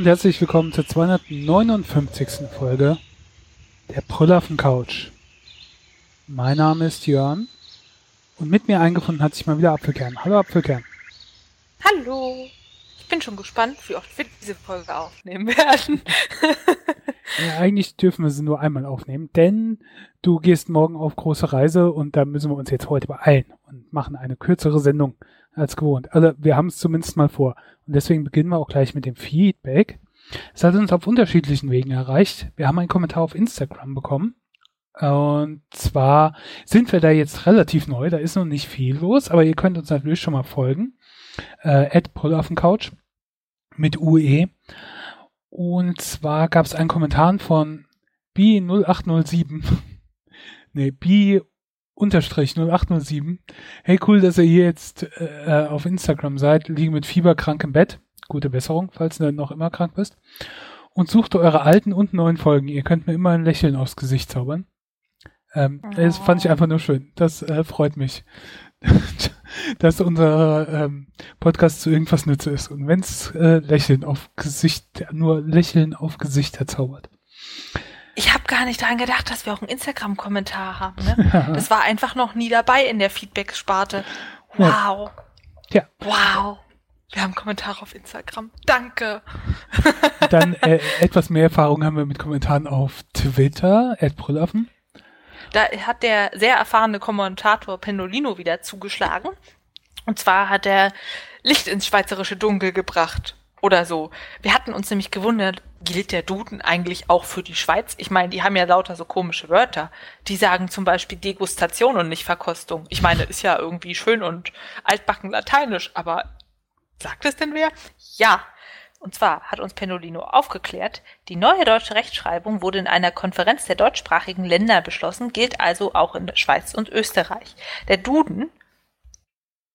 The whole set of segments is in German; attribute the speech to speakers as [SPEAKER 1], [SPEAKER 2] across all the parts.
[SPEAKER 1] Und herzlich willkommen zur 259. Folge der Brüllaffen Couch. Mein Name ist Jörn und mit mir eingefunden hat sich mal wieder Apfelkern. Hallo Apfelkern.
[SPEAKER 2] Hallo. Ich bin schon gespannt, wie oft wir diese Folge aufnehmen werden.
[SPEAKER 1] ja, eigentlich dürfen wir sie nur einmal aufnehmen, denn du gehst morgen auf große Reise und da müssen wir uns jetzt heute beeilen und machen eine kürzere Sendung als gewohnt. Also wir haben es zumindest mal vor. Und deswegen beginnen wir auch gleich mit dem Feedback. Es hat uns auf unterschiedlichen Wegen erreicht. Wir haben einen Kommentar auf Instagram bekommen. Und zwar sind wir da jetzt relativ neu, da ist noch nicht viel los, aber ihr könnt uns natürlich schon mal folgen. Äh, at Couch mit UE. Und zwar gab es einen Kommentar von B0807. nee, B unterstrich 0807. Hey, cool, dass ihr hier jetzt äh, auf Instagram seid. Liege mit Fieber krank im Bett. Gute Besserung, falls du noch immer krank bist. Und sucht eure alten und neuen Folgen. Ihr könnt mir immer ein Lächeln aufs Gesicht zaubern. Ähm, oh. Das fand ich einfach nur schön. Das äh, freut mich, dass unser ähm, Podcast zu irgendwas nütze ist. Und wenn's äh, Lächeln auf Gesicht, nur Lächeln auf Gesichter zaubert.
[SPEAKER 2] Ich habe gar nicht daran gedacht, dass wir auch einen Instagram-Kommentar haben. Ne? Das war einfach noch nie dabei in der Feedback-Sparte. Wow.
[SPEAKER 1] Ja.
[SPEAKER 2] Wow. Wir haben Kommentare auf Instagram. Danke.
[SPEAKER 1] Dann äh, etwas mehr Erfahrung haben wir mit Kommentaren auf Twitter, Brüllaffen.
[SPEAKER 2] Da hat der sehr erfahrene Kommentator Pendolino wieder zugeschlagen. Und zwar hat er Licht ins schweizerische Dunkel gebracht oder so. Wir hatten uns nämlich gewundert, gilt der Duden eigentlich auch für die Schweiz? Ich meine, die haben ja lauter so komische Wörter. Die sagen zum Beispiel Degustation und nicht Verkostung. Ich meine, ist ja irgendwie schön und altbacken lateinisch, aber sagt es denn wer? Ja. Und zwar hat uns Penolino aufgeklärt, die neue deutsche Rechtschreibung wurde in einer Konferenz der deutschsprachigen Länder beschlossen, gilt also auch in der Schweiz und Österreich. Der Duden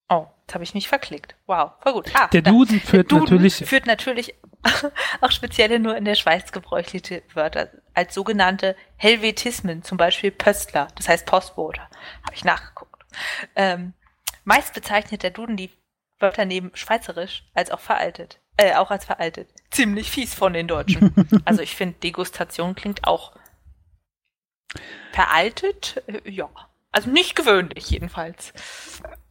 [SPEAKER 2] Oh, jetzt habe ich mich verklickt. Wow, voll gut.
[SPEAKER 1] Ah, der Duden da, führt der Duden natürlich
[SPEAKER 2] führt natürlich auch spezielle nur in der Schweiz gebräuchliche Wörter als sogenannte Helvetismen, zum Beispiel Pöstler, das heißt Postbote. Habe ich nachgeguckt. Ähm, meist bezeichnet der Duden die Wörter neben Schweizerisch als auch veraltet, äh, auch als veraltet. Ziemlich fies von den Deutschen. also ich finde, Degustation klingt auch veraltet, äh, ja. Also nicht gewöhnlich jedenfalls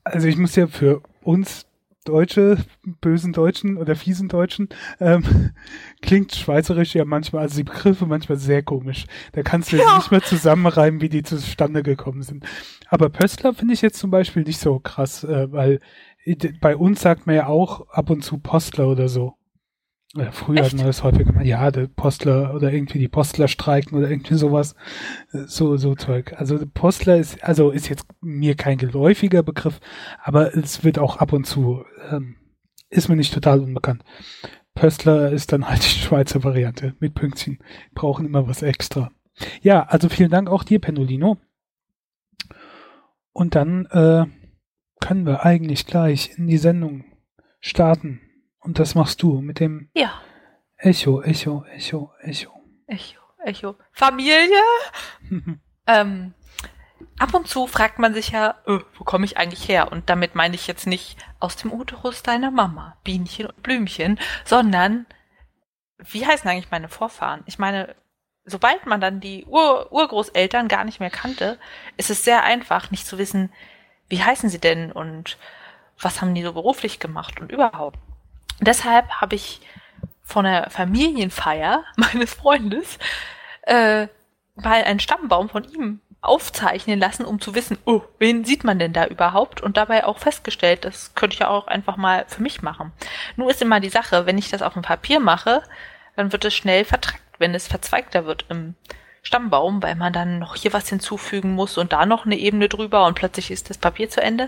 [SPEAKER 1] also ich muss ja für uns Deutsche, bösen Deutschen oder fiesen Deutschen, ähm, klingt Schweizerisch ja manchmal, also die Begriffe manchmal sehr komisch. Da kannst du ja. nicht mehr zusammenreimen, wie die zustande gekommen sind. Aber Pöstler finde ich jetzt zum Beispiel nicht so krass, äh, weil bei uns sagt man ja auch ab und zu Postler oder so. Oder früher Echt? hatten wir das häufig gemacht. Ja, der Postler oder irgendwie die Postler streiken oder irgendwie sowas. So, so Zeug. Also Postler ist, also ist jetzt mir kein geläufiger Begriff, aber es wird auch ab und zu, ähm, ist mir nicht total unbekannt. Pöstler ist dann halt die Schweizer Variante mit Pünktchen. Brauchen immer was extra. Ja, also vielen Dank auch dir, Penolino. Und dann äh, können wir eigentlich gleich in die Sendung starten. Und das machst du mit dem
[SPEAKER 2] ja.
[SPEAKER 1] Echo, Echo, Echo, Echo.
[SPEAKER 2] Echo, Echo. Familie? ähm, ab und zu fragt man sich ja, öh, wo komme ich eigentlich her? Und damit meine ich jetzt nicht aus dem Uterus deiner Mama, Bienchen und Blümchen, sondern wie heißen eigentlich meine Vorfahren? Ich meine, sobald man dann die Ur Urgroßeltern gar nicht mehr kannte, ist es sehr einfach, nicht zu wissen, wie heißen sie denn und was haben die so beruflich gemacht und überhaupt. Deshalb habe ich von der Familienfeier meines Freundes äh, mal einen Stammbaum von ihm aufzeichnen lassen, um zu wissen, oh, wen sieht man denn da überhaupt? Und dabei auch festgestellt, das könnte ich ja auch einfach mal für mich machen. Nur ist immer die Sache, wenn ich das auf dem Papier mache, dann wird es schnell vertrackt, wenn es verzweigter wird im Stammbaum, weil man dann noch hier was hinzufügen muss und da noch eine Ebene drüber und plötzlich ist das Papier zu Ende.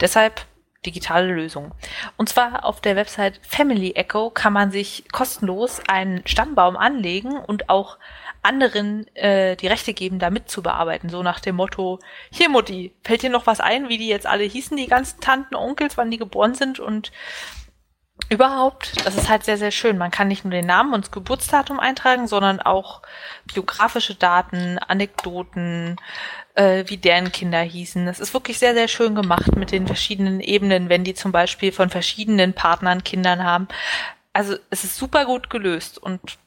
[SPEAKER 2] Deshalb digitale Lösung. Und zwar auf der Website Family Echo kann man sich kostenlos einen Stammbaum anlegen und auch anderen äh, die Rechte geben, da mitzubearbeiten. So nach dem Motto, hier Mutti, fällt dir noch was ein, wie die jetzt alle hießen, die ganzen Tanten, Onkels, wann die geboren sind und überhaupt, das ist halt sehr, sehr schön. Man kann nicht nur den Namen und das Geburtsdatum eintragen, sondern auch biografische Daten, Anekdoten, äh, wie deren Kinder hießen. Das ist wirklich sehr, sehr schön gemacht mit den verschiedenen Ebenen, wenn die zum Beispiel von verschiedenen Partnern Kindern haben. also es ist super gut gelöst und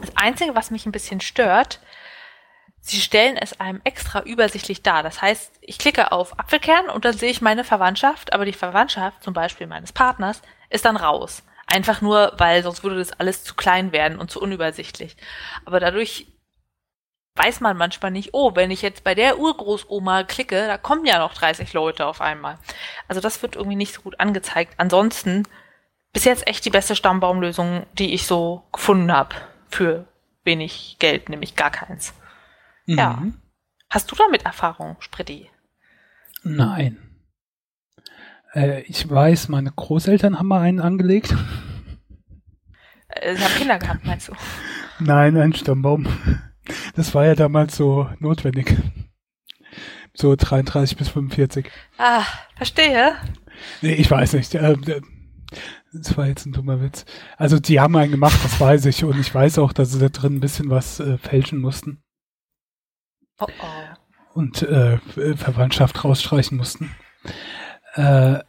[SPEAKER 2] das Einzige, was mich ein bisschen stört, sie stellen es einem extra übersichtlich dar. Das heißt, ich klicke auf Apfelkern und dann sehe ich meine Verwandtschaft, aber die Verwandtschaft, zum Beispiel meines Partners, ist dann raus. Einfach nur, weil sonst würde das alles zu klein werden und zu unübersichtlich. Aber dadurch weiß man manchmal nicht, oh, wenn ich jetzt bei der Urgroßoma klicke, da kommen ja noch 30 Leute auf einmal. Also das wird irgendwie nicht so gut angezeigt. Ansonsten bis jetzt echt die beste Stammbaumlösung, die ich so gefunden habe für wenig Geld, nämlich gar keins. Mhm. Ja. Hast du damit Erfahrung, Spritti?
[SPEAKER 1] Nein. Äh, ich weiß, meine Großeltern haben mal einen angelegt.
[SPEAKER 2] Äh, sie haben Kinder gehabt, meinst du?
[SPEAKER 1] Nein, ein Stammbaum. Das war ja damals so notwendig. So 33 bis 45.
[SPEAKER 2] Ah, verstehe.
[SPEAKER 1] Nee, ich weiß nicht. Äh, das war jetzt ein dummer Witz. Also die haben einen gemacht, das weiß ich. Und ich weiß auch, dass sie da drin ein bisschen was äh, fälschen mussten. Oh oh. Und äh, Verwandtschaft rausstreichen mussten. Äh,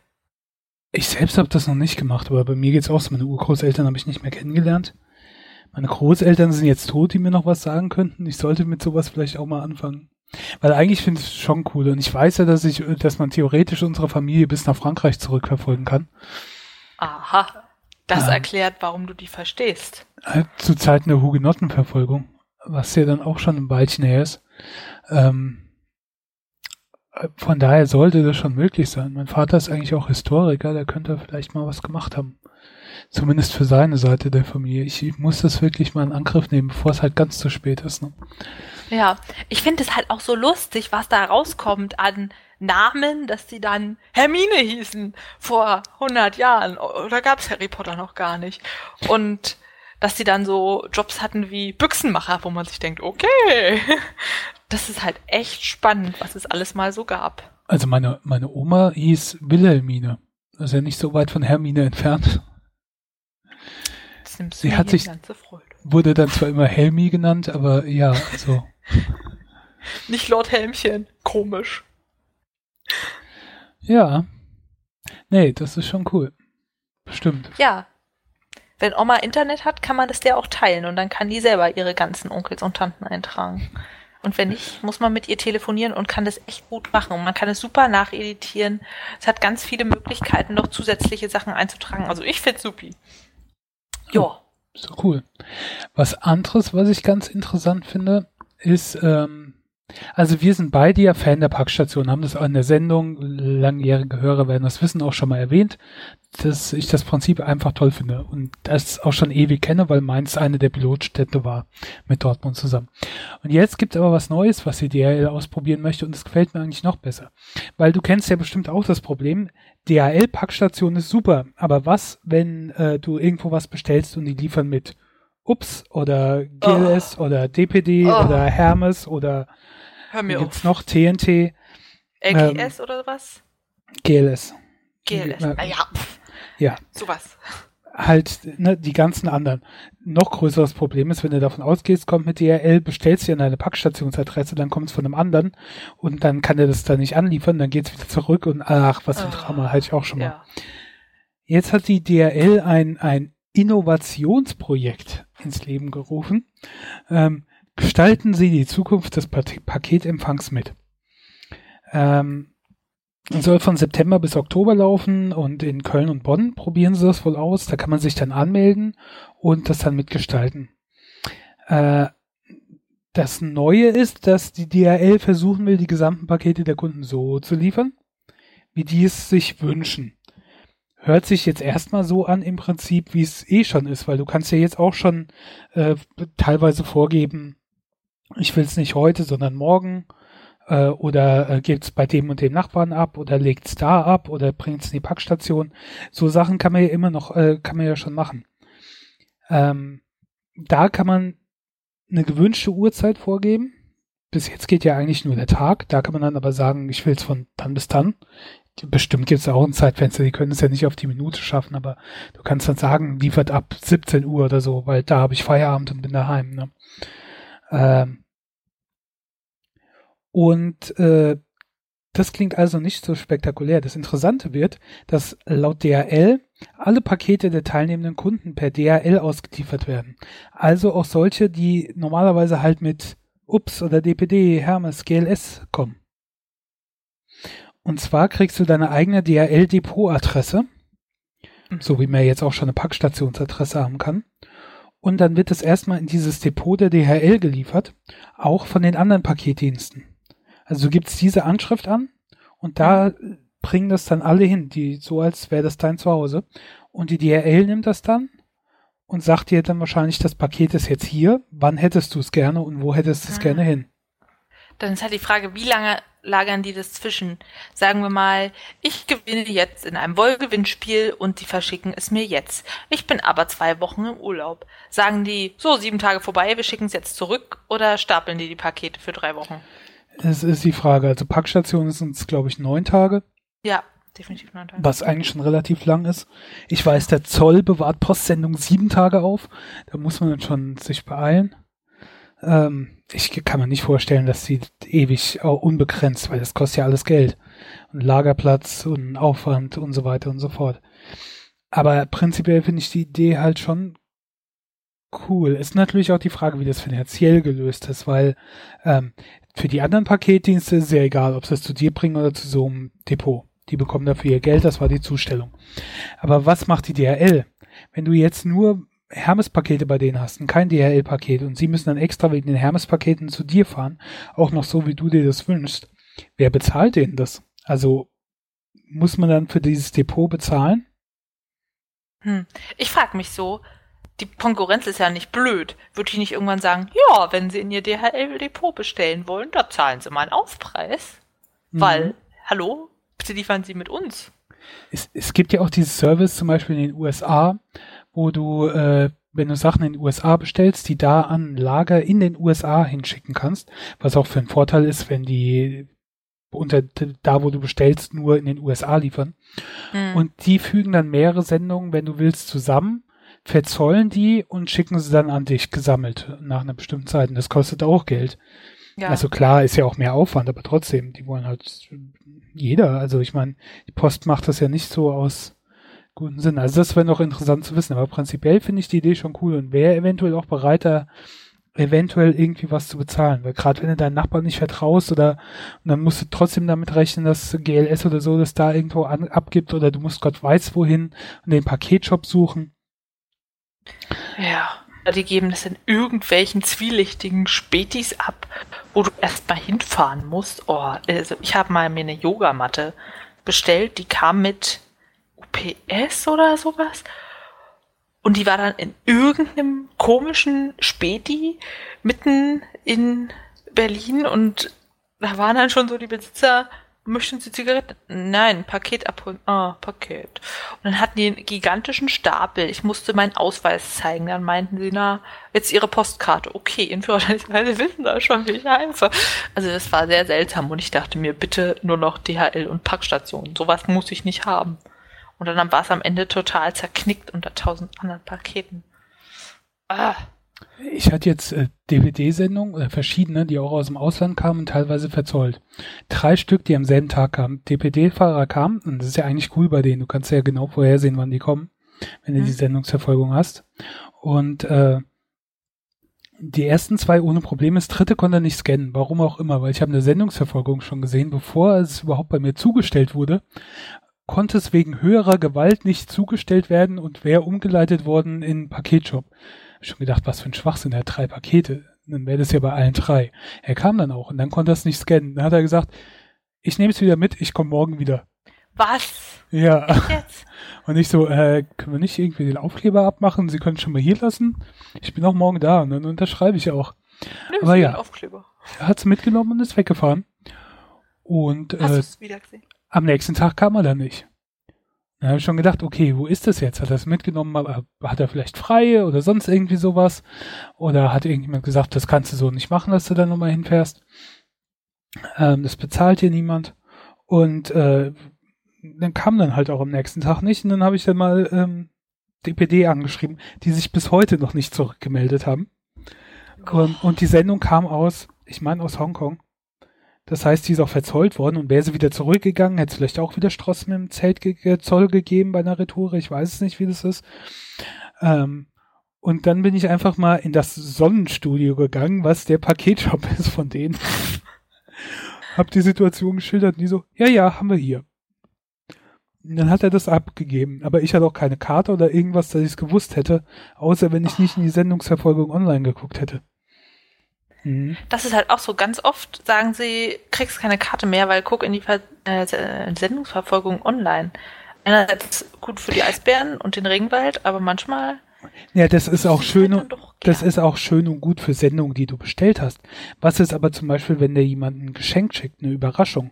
[SPEAKER 1] ich selbst habe das noch nicht gemacht, aber bei mir geht's auch so. Meine Urgroßeltern habe ich nicht mehr kennengelernt. Meine Großeltern sind jetzt tot, die mir noch was sagen könnten. Ich sollte mit sowas vielleicht auch mal anfangen. Weil eigentlich finde ich es schon cool. Und ich weiß ja, dass ich, dass man theoretisch unsere Familie bis nach Frankreich zurückverfolgen kann.
[SPEAKER 2] Aha. Das ja. erklärt, warum du die verstehst.
[SPEAKER 1] Äh, zu Zeiten der Hugenottenverfolgung, was ja dann auch schon ein Weilchen her ist. Ähm, von daher sollte das schon möglich sein. Mein Vater ist eigentlich auch Historiker, der könnte vielleicht mal was gemacht haben. Zumindest für seine Seite der Familie. Ich muss das wirklich mal in Angriff nehmen, bevor es halt ganz zu spät ist. Ne?
[SPEAKER 2] Ja, ich finde es halt auch so lustig, was da rauskommt an Namen, dass die dann Hermine hießen vor 100 Jahren. Oder gab es Harry Potter noch gar nicht. Und dass die dann so Jobs hatten wie Büchsenmacher, wo man sich denkt, okay, das ist halt echt spannend, was es alles mal so gab.
[SPEAKER 1] Also meine, meine Oma hieß Wilhelmine. Das ist ja nicht so weit von Hermine entfernt. Sie hat sich, wurde dann zwar immer Helmi genannt, aber ja, also.
[SPEAKER 2] nicht Lord Helmchen. Komisch.
[SPEAKER 1] Ja. Nee, das ist schon cool. Bestimmt.
[SPEAKER 2] Ja. Wenn Oma Internet hat, kann man das der auch teilen und dann kann die selber ihre ganzen Onkels und Tanten eintragen. Und wenn nicht, muss man mit ihr telefonieren und kann das echt gut machen. Und man kann es super nacheditieren. Es hat ganz viele Möglichkeiten, noch zusätzliche Sachen einzutragen. Also ich find's supi.
[SPEAKER 1] Ja. So cool. Was anderes, was ich ganz interessant finde, ist, ähm, also wir sind beide ja Fan der Parkstation, haben das auch in der Sendung, langjährige Hörer werden das wissen, auch schon mal erwähnt, dass ich das Prinzip einfach toll finde und das auch schon ewig kenne, weil Mainz eine der Pilotstädte war mit Dortmund zusammen. Und jetzt gibt es aber was Neues, was die DHL ausprobieren möchte und es gefällt mir eigentlich noch besser. Weil du kennst ja bestimmt auch das Problem, DHL-Packstation ist super, aber was, wenn äh, du irgendwo was bestellst und die liefern mit Ups oder GLS oh. oder DPD oh. oder Hermes oder
[SPEAKER 2] Hör mir
[SPEAKER 1] gibt's auf. noch TNT.
[SPEAKER 2] LGS ähm, oder was?
[SPEAKER 1] GLS.
[SPEAKER 2] GLS. Äh, ah, ja.
[SPEAKER 1] Ja.
[SPEAKER 2] Sowas.
[SPEAKER 1] Halt, ne, die ganzen anderen. Noch größeres Problem ist, wenn du davon ausgehst, kommt mit DRL, bestellst dir eine Packstationsadresse, dann kommt es von einem anderen und dann kann er das da nicht anliefern, dann geht's wieder zurück und ach, was für ein oh, Drama, hatte ich auch schon mal. Ja. Jetzt hat die DRL ein, ein Innovationsprojekt ins Leben gerufen. Ähm, gestalten Sie die Zukunft des Paketempfangs mit. Ähm, soll von September bis Oktober laufen und in Köln und Bonn probieren sie das wohl aus. Da kann man sich dann anmelden und das dann mitgestalten. Äh, das Neue ist, dass die DHL versuchen will, die gesamten Pakete der Kunden so zu liefern, wie die es sich wünschen. Hört sich jetzt erstmal so an im Prinzip, wie es eh schon ist, weil du kannst ja jetzt auch schon äh, teilweise vorgeben, ich will es nicht heute, sondern morgen äh, oder äh, gibt es bei dem und dem Nachbarn ab oder legt es da ab oder bringt es in die Packstation. So Sachen kann man ja immer noch, äh, kann man ja schon machen. Ähm, da kann man eine gewünschte Uhrzeit vorgeben. Bis jetzt geht ja eigentlich nur der Tag. Da kann man dann aber sagen, ich will es von dann bis dann. Bestimmt gibt es auch ein Zeitfenster, die können es ja nicht auf die Minute schaffen, aber du kannst dann sagen, liefert ab 17 Uhr oder so, weil da habe ich Feierabend und bin daheim. Ne? Ähm, und äh, Das klingt also nicht so spektakulär. Das Interessante wird, dass laut DHL alle Pakete der teilnehmenden Kunden per DHL ausgeliefert werden. Also auch solche, die normalerweise halt mit UPS oder DPD, Hermes, GLS kommen. Und zwar kriegst du deine eigene DHL-Depotadresse, mhm. so wie man jetzt auch schon eine Packstationsadresse haben kann. Und dann wird es erstmal in dieses Depot der DHL geliefert, auch von den anderen Paketdiensten. Also du gibst diese Anschrift an und da mhm. bringen das dann alle hin, die so als wäre das dein Zuhause. Und die DHL nimmt das dann und sagt dir dann wahrscheinlich, das Paket ist jetzt hier, wann hättest du es gerne und wo hättest du es mhm. gerne hin.
[SPEAKER 2] Dann ist halt die Frage, wie lange lagern die das zwischen? Sagen wir mal, ich gewinne jetzt in einem Wollgewinnspiel und die verschicken es mir jetzt. Ich bin aber zwei Wochen im Urlaub. Sagen die, so sieben Tage vorbei, wir schicken es jetzt zurück oder stapeln die die Pakete für drei Wochen?
[SPEAKER 1] Es ist die Frage. Also Packstationen sind es, glaube ich, neun Tage.
[SPEAKER 2] Ja, definitiv neun Tage.
[SPEAKER 1] Was eigentlich schon relativ lang ist. Ich weiß, der Zoll bewahrt Postsendung sieben Tage auf. Da muss man dann schon sich beeilen. Ähm, ich kann mir nicht vorstellen, dass sie ewig auch unbegrenzt, weil das kostet ja alles Geld. Und Lagerplatz und Aufwand und so weiter und so fort. Aber prinzipiell finde ich die Idee halt schon cool. Ist natürlich auch die Frage, wie das finanziell gelöst ist, weil ähm, für die anderen Paketdienste ist es ja egal, ob sie es zu dir bringen oder zu so einem Depot. Die bekommen dafür ihr Geld, das war die Zustellung. Aber was macht die DHL? Wenn du jetzt nur Hermes-Pakete bei denen hast und kein DHL-Paket und sie müssen dann extra wegen den Hermes-Paketen zu dir fahren, auch noch so, wie du dir das wünschst, wer bezahlt denen das? Also muss man dann für dieses Depot bezahlen?
[SPEAKER 2] Hm. Ich frage mich so, die Konkurrenz ist ja nicht blöd. Würde ich nicht irgendwann sagen, ja, wenn Sie in Ihr DHL-Depot bestellen wollen, da zahlen Sie mal einen Aufpreis. Mhm. Weil, hallo, bitte liefern Sie mit uns.
[SPEAKER 1] Es, es gibt ja auch dieses Service zum Beispiel in den USA, wo du, äh, wenn du Sachen in den USA bestellst, die da an Lager in den USA hinschicken kannst, was auch für ein Vorteil ist, wenn die unter da, wo du bestellst, nur in den USA liefern. Mhm. Und die fügen dann mehrere Sendungen, wenn du willst, zusammen, verzollen die und schicken sie dann an dich gesammelt nach einer bestimmten Zeit. Und das kostet auch Geld. Ja. Also klar, ist ja auch mehr Aufwand, aber trotzdem, die wollen halt jeder. Also ich meine, die Post macht das ja nicht so aus guten Sinn. Also das wäre noch interessant zu wissen, aber prinzipiell finde ich die Idee schon cool und wäre eventuell auch bereit, da eventuell irgendwie was zu bezahlen. Weil gerade wenn du deinen Nachbarn nicht vertraust oder und dann musst du trotzdem damit rechnen, dass GLS oder so das da irgendwo an, abgibt oder du musst Gott weiß wohin und den Paketshop suchen.
[SPEAKER 2] Ja, die geben das in irgendwelchen zwielichtigen Spätis ab, wo du erstmal hinfahren musst. Oh, also ich habe mal mir eine Yogamatte bestellt, die kam mit UPS oder sowas. Und die war dann in irgendeinem komischen Späti mitten in Berlin und da waren dann schon so die Besitzer, möchten Sie Zigaretten? Nein, Paket abholen. Ah, Paket. Und dann hatten die einen gigantischen Stapel. Ich musste meinen Ausweis zeigen. Dann meinten sie, na, jetzt ihre Postkarte. Okay, in Führerschein. Sie wissen da schon, wie ich heiße. Also das war sehr seltsam und ich dachte mir, bitte nur noch DHL und Packstationen. Sowas muss ich nicht haben. Und dann war es am Ende total zerknickt unter tausend anderen Paketen.
[SPEAKER 1] Ah. Ich hatte jetzt äh, DVD-Sendungen oder verschiedene, die auch aus dem Ausland kamen und teilweise verzollt. Drei Stück, die am selben Tag kamen. DPD-Fahrer kamen, und das ist ja eigentlich cool bei denen, du kannst ja genau vorhersehen, wann die kommen, wenn du mhm. die Sendungsverfolgung hast. Und äh, die ersten zwei ohne Probleme, das dritte konnte er nicht scannen, warum auch immer, weil ich habe eine Sendungsverfolgung schon gesehen, bevor es überhaupt bei mir zugestellt wurde, konnte es wegen höherer Gewalt nicht zugestellt werden und wäre umgeleitet worden in Paketshop. Hab schon gedacht, was für ein Schwachsinn, er hat drei Pakete. Dann wäre das ja bei allen drei. Er kam dann auch und dann konnte er es nicht scannen. Dann hat er gesagt, ich nehme es wieder mit, ich komme morgen wieder.
[SPEAKER 2] Was?
[SPEAKER 1] Ja. Jetzt? Und ich so, äh, können wir nicht irgendwie den Aufkleber abmachen? Sie können schon mal hier lassen. Ich bin auch morgen da und dann unterschreibe ich auch. Nö, Aber ja, Aufkleber. er hat es mitgenommen und ist weggefahren. Und Hast äh, wieder gesehen? Am nächsten Tag kam er dann nicht. Dann habe ich schon gedacht, okay, wo ist das jetzt? Hat er es mitgenommen? Hat er vielleicht frei oder sonst irgendwie sowas? Oder hat irgendjemand gesagt, das kannst du so nicht machen, dass du da nochmal hinfährst? Ähm, das bezahlt hier niemand. Und äh, dann kam dann halt auch am nächsten Tag nicht. Und dann habe ich dann mal ähm, DPD angeschrieben, die sich bis heute noch nicht zurückgemeldet haben. Und, und die Sendung kam aus, ich meine aus Hongkong. Das heißt, die ist auch verzollt worden und wäre sie wieder zurückgegangen, hätte es vielleicht auch wieder Stross mit dem Zelt ge Zoll gegeben bei einer Retour. Ich weiß es nicht, wie das ist. Ähm, und dann bin ich einfach mal in das Sonnenstudio gegangen, was der Paketshop ist von denen. Hab die Situation geschildert und die so, ja, ja, haben wir hier. Und dann hat er das abgegeben. Aber ich hatte auch keine Karte oder irgendwas, dass ich es gewusst hätte, außer wenn ich nicht in die Sendungsverfolgung online geguckt hätte.
[SPEAKER 2] Mhm. Das ist halt auch so. Ganz oft sagen sie, kriegst keine Karte mehr, weil guck in die Ver äh, Sendungsverfolgung online. Einerseits gut für die Eisbären und den Regenwald, aber manchmal.
[SPEAKER 1] Ja, das ist auch schön. Halt das ist auch schön und gut für Sendungen, die du bestellt hast. Was ist aber zum Beispiel, wenn dir jemand ein Geschenk schickt, eine Überraschung?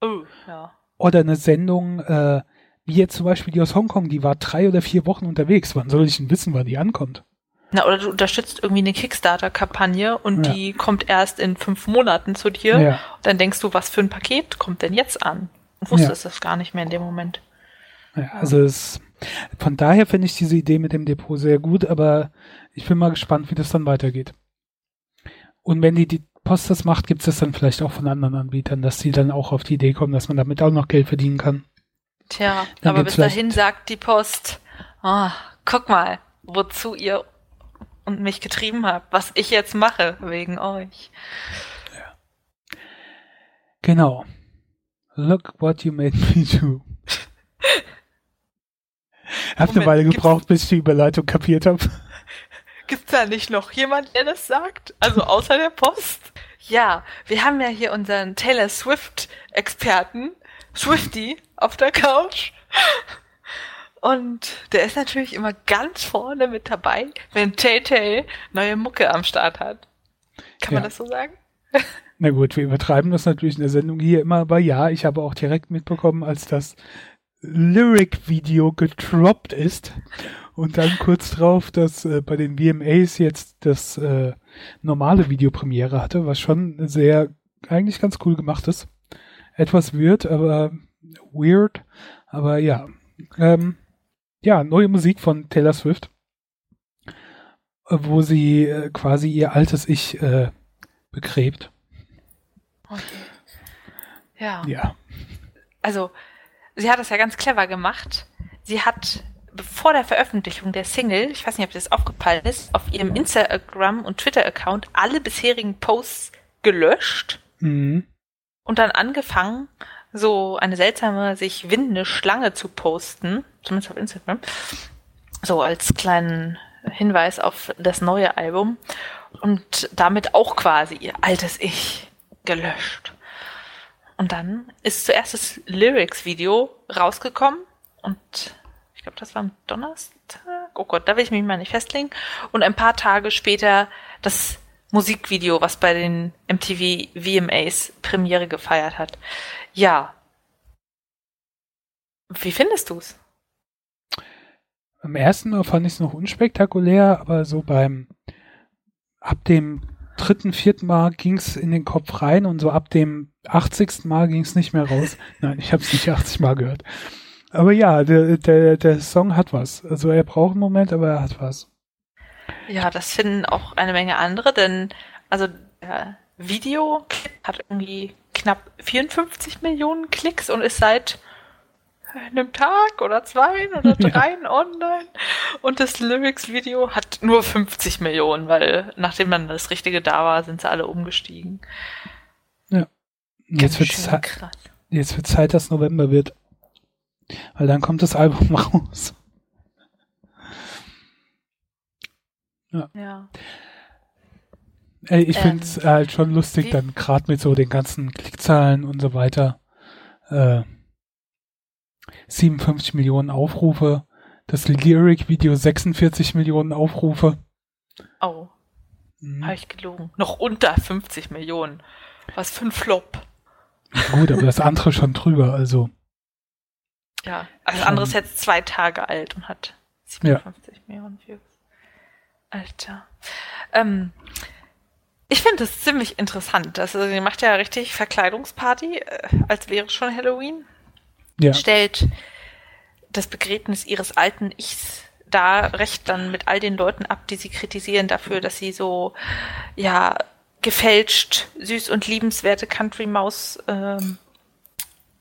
[SPEAKER 2] Oh, ja.
[SPEAKER 1] Oder eine Sendung, äh, wie jetzt zum Beispiel die aus Hongkong, die war drei oder vier Wochen unterwegs. Wann soll ich denn wissen, wann die ankommt?
[SPEAKER 2] Na, oder du unterstützt irgendwie eine Kickstarter-Kampagne und ja. die kommt erst in fünf Monaten zu dir. Ja. Dann denkst du, was für ein Paket kommt denn jetzt an? Und wusstest ja. das gar nicht mehr in dem Moment.
[SPEAKER 1] Ja, also es, von daher finde ich diese Idee mit dem Depot sehr gut, aber ich bin mal gespannt, wie das dann weitergeht. Und wenn die, die Post das macht, gibt es das dann vielleicht auch von anderen Anbietern, dass sie dann auch auf die Idee kommen, dass man damit auch noch Geld verdienen kann.
[SPEAKER 2] Tja, dann aber bis dahin sagt die Post, oh, guck mal, wozu ihr und mich getrieben habt, was ich jetzt mache wegen euch. Ja.
[SPEAKER 1] Genau. Look what you made me do. Hab eine Weile gebraucht, bis ich die Überleitung kapiert habe.
[SPEAKER 2] Gibt's da nicht noch jemand, der das sagt? Also außer der Post? Ja, wir haben ja hier unseren Taylor Swift Experten, Swifty, auf der Couch. Und der ist natürlich immer ganz vorne mit dabei, wenn Tay-Tay neue Mucke am Start hat. Kann ja. man das so sagen?
[SPEAKER 1] Na gut, wir übertreiben das natürlich in der Sendung hier immer, aber ja, ich habe auch direkt mitbekommen, als das Lyric-Video gedroppt ist und dann kurz drauf, dass äh, bei den VMAs jetzt das äh, normale Video Premiere hatte, was schon sehr eigentlich ganz cool gemacht ist. Etwas weird, aber weird, aber ja. Ähm, ja, neue Musik von Taylor Swift, wo sie äh, quasi ihr altes Ich äh, begräbt.
[SPEAKER 2] Okay. Ja.
[SPEAKER 1] Ja.
[SPEAKER 2] Also, sie hat das ja ganz clever gemacht. Sie hat vor der Veröffentlichung der Single, ich weiß nicht, ob das aufgefallen ist, auf ihrem Instagram- und Twitter-Account alle bisherigen Posts gelöscht
[SPEAKER 1] mhm.
[SPEAKER 2] und dann angefangen, so eine seltsame, sich windende Schlange zu posten, zumindest auf Instagram, so als kleinen Hinweis auf das neue Album und damit auch quasi ihr altes Ich gelöscht. Und dann ist zuerst das Lyrics-Video rausgekommen und ich glaube, das war am Donnerstag. Oh Gott, da will ich mich mal nicht festlegen. Und ein paar Tage später das Musikvideo, was bei den MTV VMAs Premiere gefeiert hat. Ja. Wie findest du's?
[SPEAKER 1] Am ersten Mal fand ich es noch unspektakulär, aber so beim ab dem dritten, vierten Mal ging es in den Kopf rein und so ab dem 80. Mal ging es nicht mehr raus. Nein, ich habe es nicht 80 Mal gehört. Aber ja, der, der, der Song hat was. Also er braucht einen Moment, aber er hat was.
[SPEAKER 2] Ja, das finden auch eine Menge andere, denn also der Video hat irgendwie knapp 54 Millionen Klicks und ist seit einem Tag oder zwei oder drei ja. online. Und das Lyrics-Video hat nur 50 Millionen, weil nachdem dann das Richtige da war, sind sie alle umgestiegen.
[SPEAKER 1] Ja. Jetzt wird, Zeit, jetzt wird Zeit, dass November wird. Weil dann kommt das Album raus.
[SPEAKER 2] Ja. ja.
[SPEAKER 1] Ey, ich ähm, finde es halt schon lustig, dann gerade mit so den ganzen Klickzahlen und so weiter. Äh, 57 Millionen Aufrufe. Das Lyric-Video 46 Millionen Aufrufe.
[SPEAKER 2] Oh. Mhm. Habe ich gelogen. Noch unter 50 Millionen. Was für ein Flop.
[SPEAKER 1] Gut, aber das andere schon drüber, also.
[SPEAKER 2] Ja, also das andere ist jetzt zwei Tage alt und hat 57 ja. Millionen Views. Alter. Ähm, ich finde es ziemlich interessant. Also, sie macht ja richtig Verkleidungsparty, äh, als wäre es schon Halloween. Ja. Stellt das Begräbnis ihres alten Ichs da recht dann mit all den Leuten ab, die sie kritisieren dafür, dass sie so, ja, gefälscht süß und liebenswerte Country Maus ähm,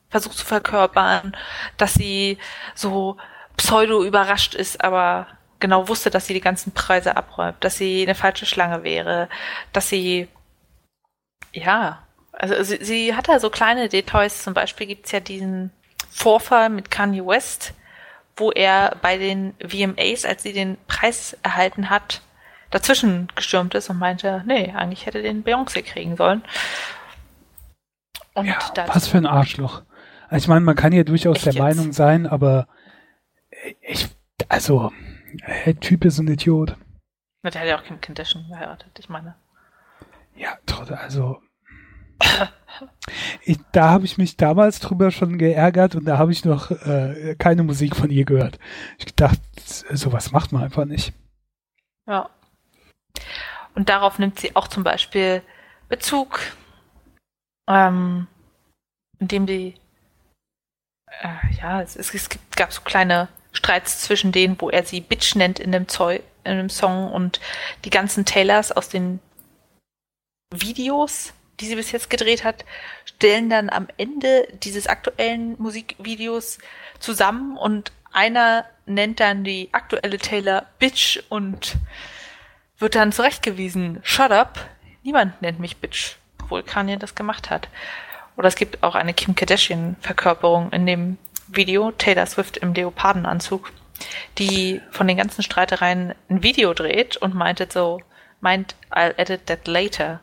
[SPEAKER 2] versucht zu verkörpern, dass sie so pseudo überrascht ist, aber genau wusste, dass sie die ganzen Preise abräumt, dass sie eine falsche Schlange wäre, dass sie ja, also sie, sie hat da so kleine Details. Zum Beispiel gibt's ja diesen Vorfall mit Kanye West, wo er bei den VMAs, als sie den Preis erhalten hat, dazwischen gestürmt ist und meinte, nee, eigentlich hätte den Beyoncé kriegen sollen.
[SPEAKER 1] Und ja, was für ein Arschloch. Ich meine, man kann ja durchaus der jetzt? Meinung sein, aber ich, also, der Typ ist ein Idiot.
[SPEAKER 2] Der hat ja auch Kim Kardashian geheiratet, ich meine.
[SPEAKER 1] Ja, trotzdem, also. Ich, da habe ich mich damals drüber schon geärgert und da habe ich noch äh, keine Musik von ihr gehört. Ich dachte, sowas macht man einfach nicht.
[SPEAKER 2] Ja. Und darauf nimmt sie auch zum Beispiel Bezug, ähm, indem sie, äh, ja, es, es, es gab so kleine Streits zwischen denen, wo er sie Bitch nennt in dem, Zeug, in dem Song und die ganzen Taylors aus den Videos, die sie bis jetzt gedreht hat, stellen dann am Ende dieses aktuellen Musikvideos zusammen und einer nennt dann die aktuelle Taylor Bitch und wird dann zurechtgewiesen. Shut up. Niemand nennt mich Bitch, obwohl Kanye das gemacht hat. Oder es gibt auch eine Kim Kardashian-Verkörperung in dem Video, Taylor Swift im Leopardenanzug, die von den ganzen Streitereien ein Video dreht und meinte so, meint, I'll edit that later.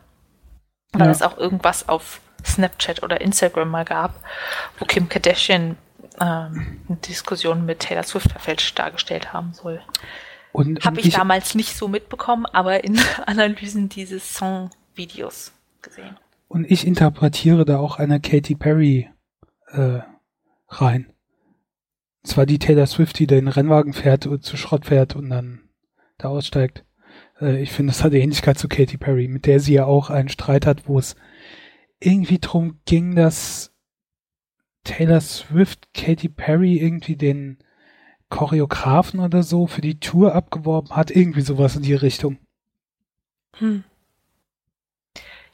[SPEAKER 2] Weil ja. es auch irgendwas auf Snapchat oder Instagram mal gab, wo Kim Kardashian ähm, eine Diskussion mit Taylor Swift verfälscht dargestellt haben soll. Und habe ich, ich damals nicht so mitbekommen, aber in Analysen dieses Song-Videos gesehen.
[SPEAKER 1] Und ich interpretiere da auch eine Katy Perry äh, rein. Und zwar die Taylor Swift, die den Rennwagen fährt und zu Schrott fährt und dann da aussteigt. Äh, ich finde, das hat Ähnlichkeit zu Katy Perry, mit der sie ja auch einen Streit hat, wo es irgendwie drum ging, dass Taylor Swift Katy Perry irgendwie den Choreografen oder so für die Tour abgeworben hat, irgendwie sowas in die Richtung. Hm.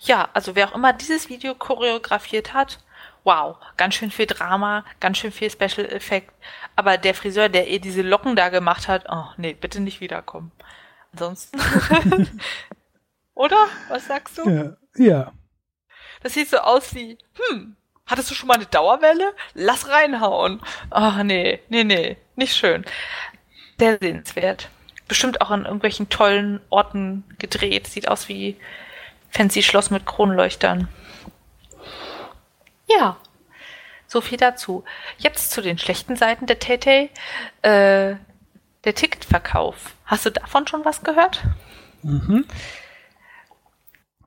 [SPEAKER 2] Ja, also wer auch immer dieses Video choreografiert hat, wow, ganz schön viel Drama, ganz schön viel Special Effekt. Aber der Friseur, der ihr diese Locken da gemacht hat, oh nee, bitte nicht wiederkommen. Ansonsten. Oder? Was sagst du?
[SPEAKER 1] Ja. ja.
[SPEAKER 2] Das sieht so aus wie, hm, hattest du schon mal eine Dauerwelle? Lass reinhauen. Ach nee, nee, nee, nicht schön. Sehr sehenswert. Bestimmt auch an irgendwelchen tollen Orten gedreht. Sieht aus wie fancy Schloss mit Kronleuchtern. Ja, so viel dazu. Jetzt zu den schlechten Seiten der Tay äh, der Ticketverkauf. Hast du davon schon was gehört? Mhm.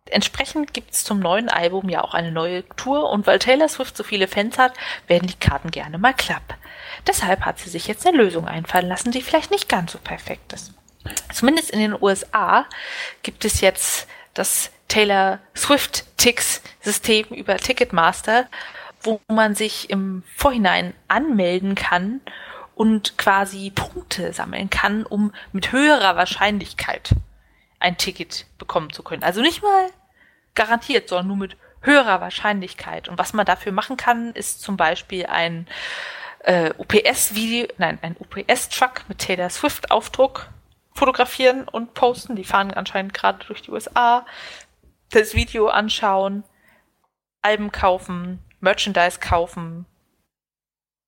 [SPEAKER 2] Entsprechend gibt es zum neuen Album ja auch eine neue Tour und weil Taylor Swift so viele Fans hat, werden die Karten gerne mal klapp. Deshalb hat sie sich jetzt eine Lösung einfallen lassen, die vielleicht nicht ganz so perfekt ist. Zumindest in den USA gibt es jetzt das Taylor Swift Tix System über Ticketmaster, wo man sich im Vorhinein anmelden kann und quasi Punkte sammeln kann, um mit höherer Wahrscheinlichkeit ein Ticket bekommen zu können. Also nicht mal garantiert, sondern nur mit höherer Wahrscheinlichkeit. Und was man dafür machen kann, ist zum Beispiel ein äh, UPS-Video, nein, ein UPS-Truck mit Taylor Swift-Aufdruck fotografieren und posten. Die fahren anscheinend gerade durch die USA. Das Video anschauen, Alben kaufen, Merchandise kaufen,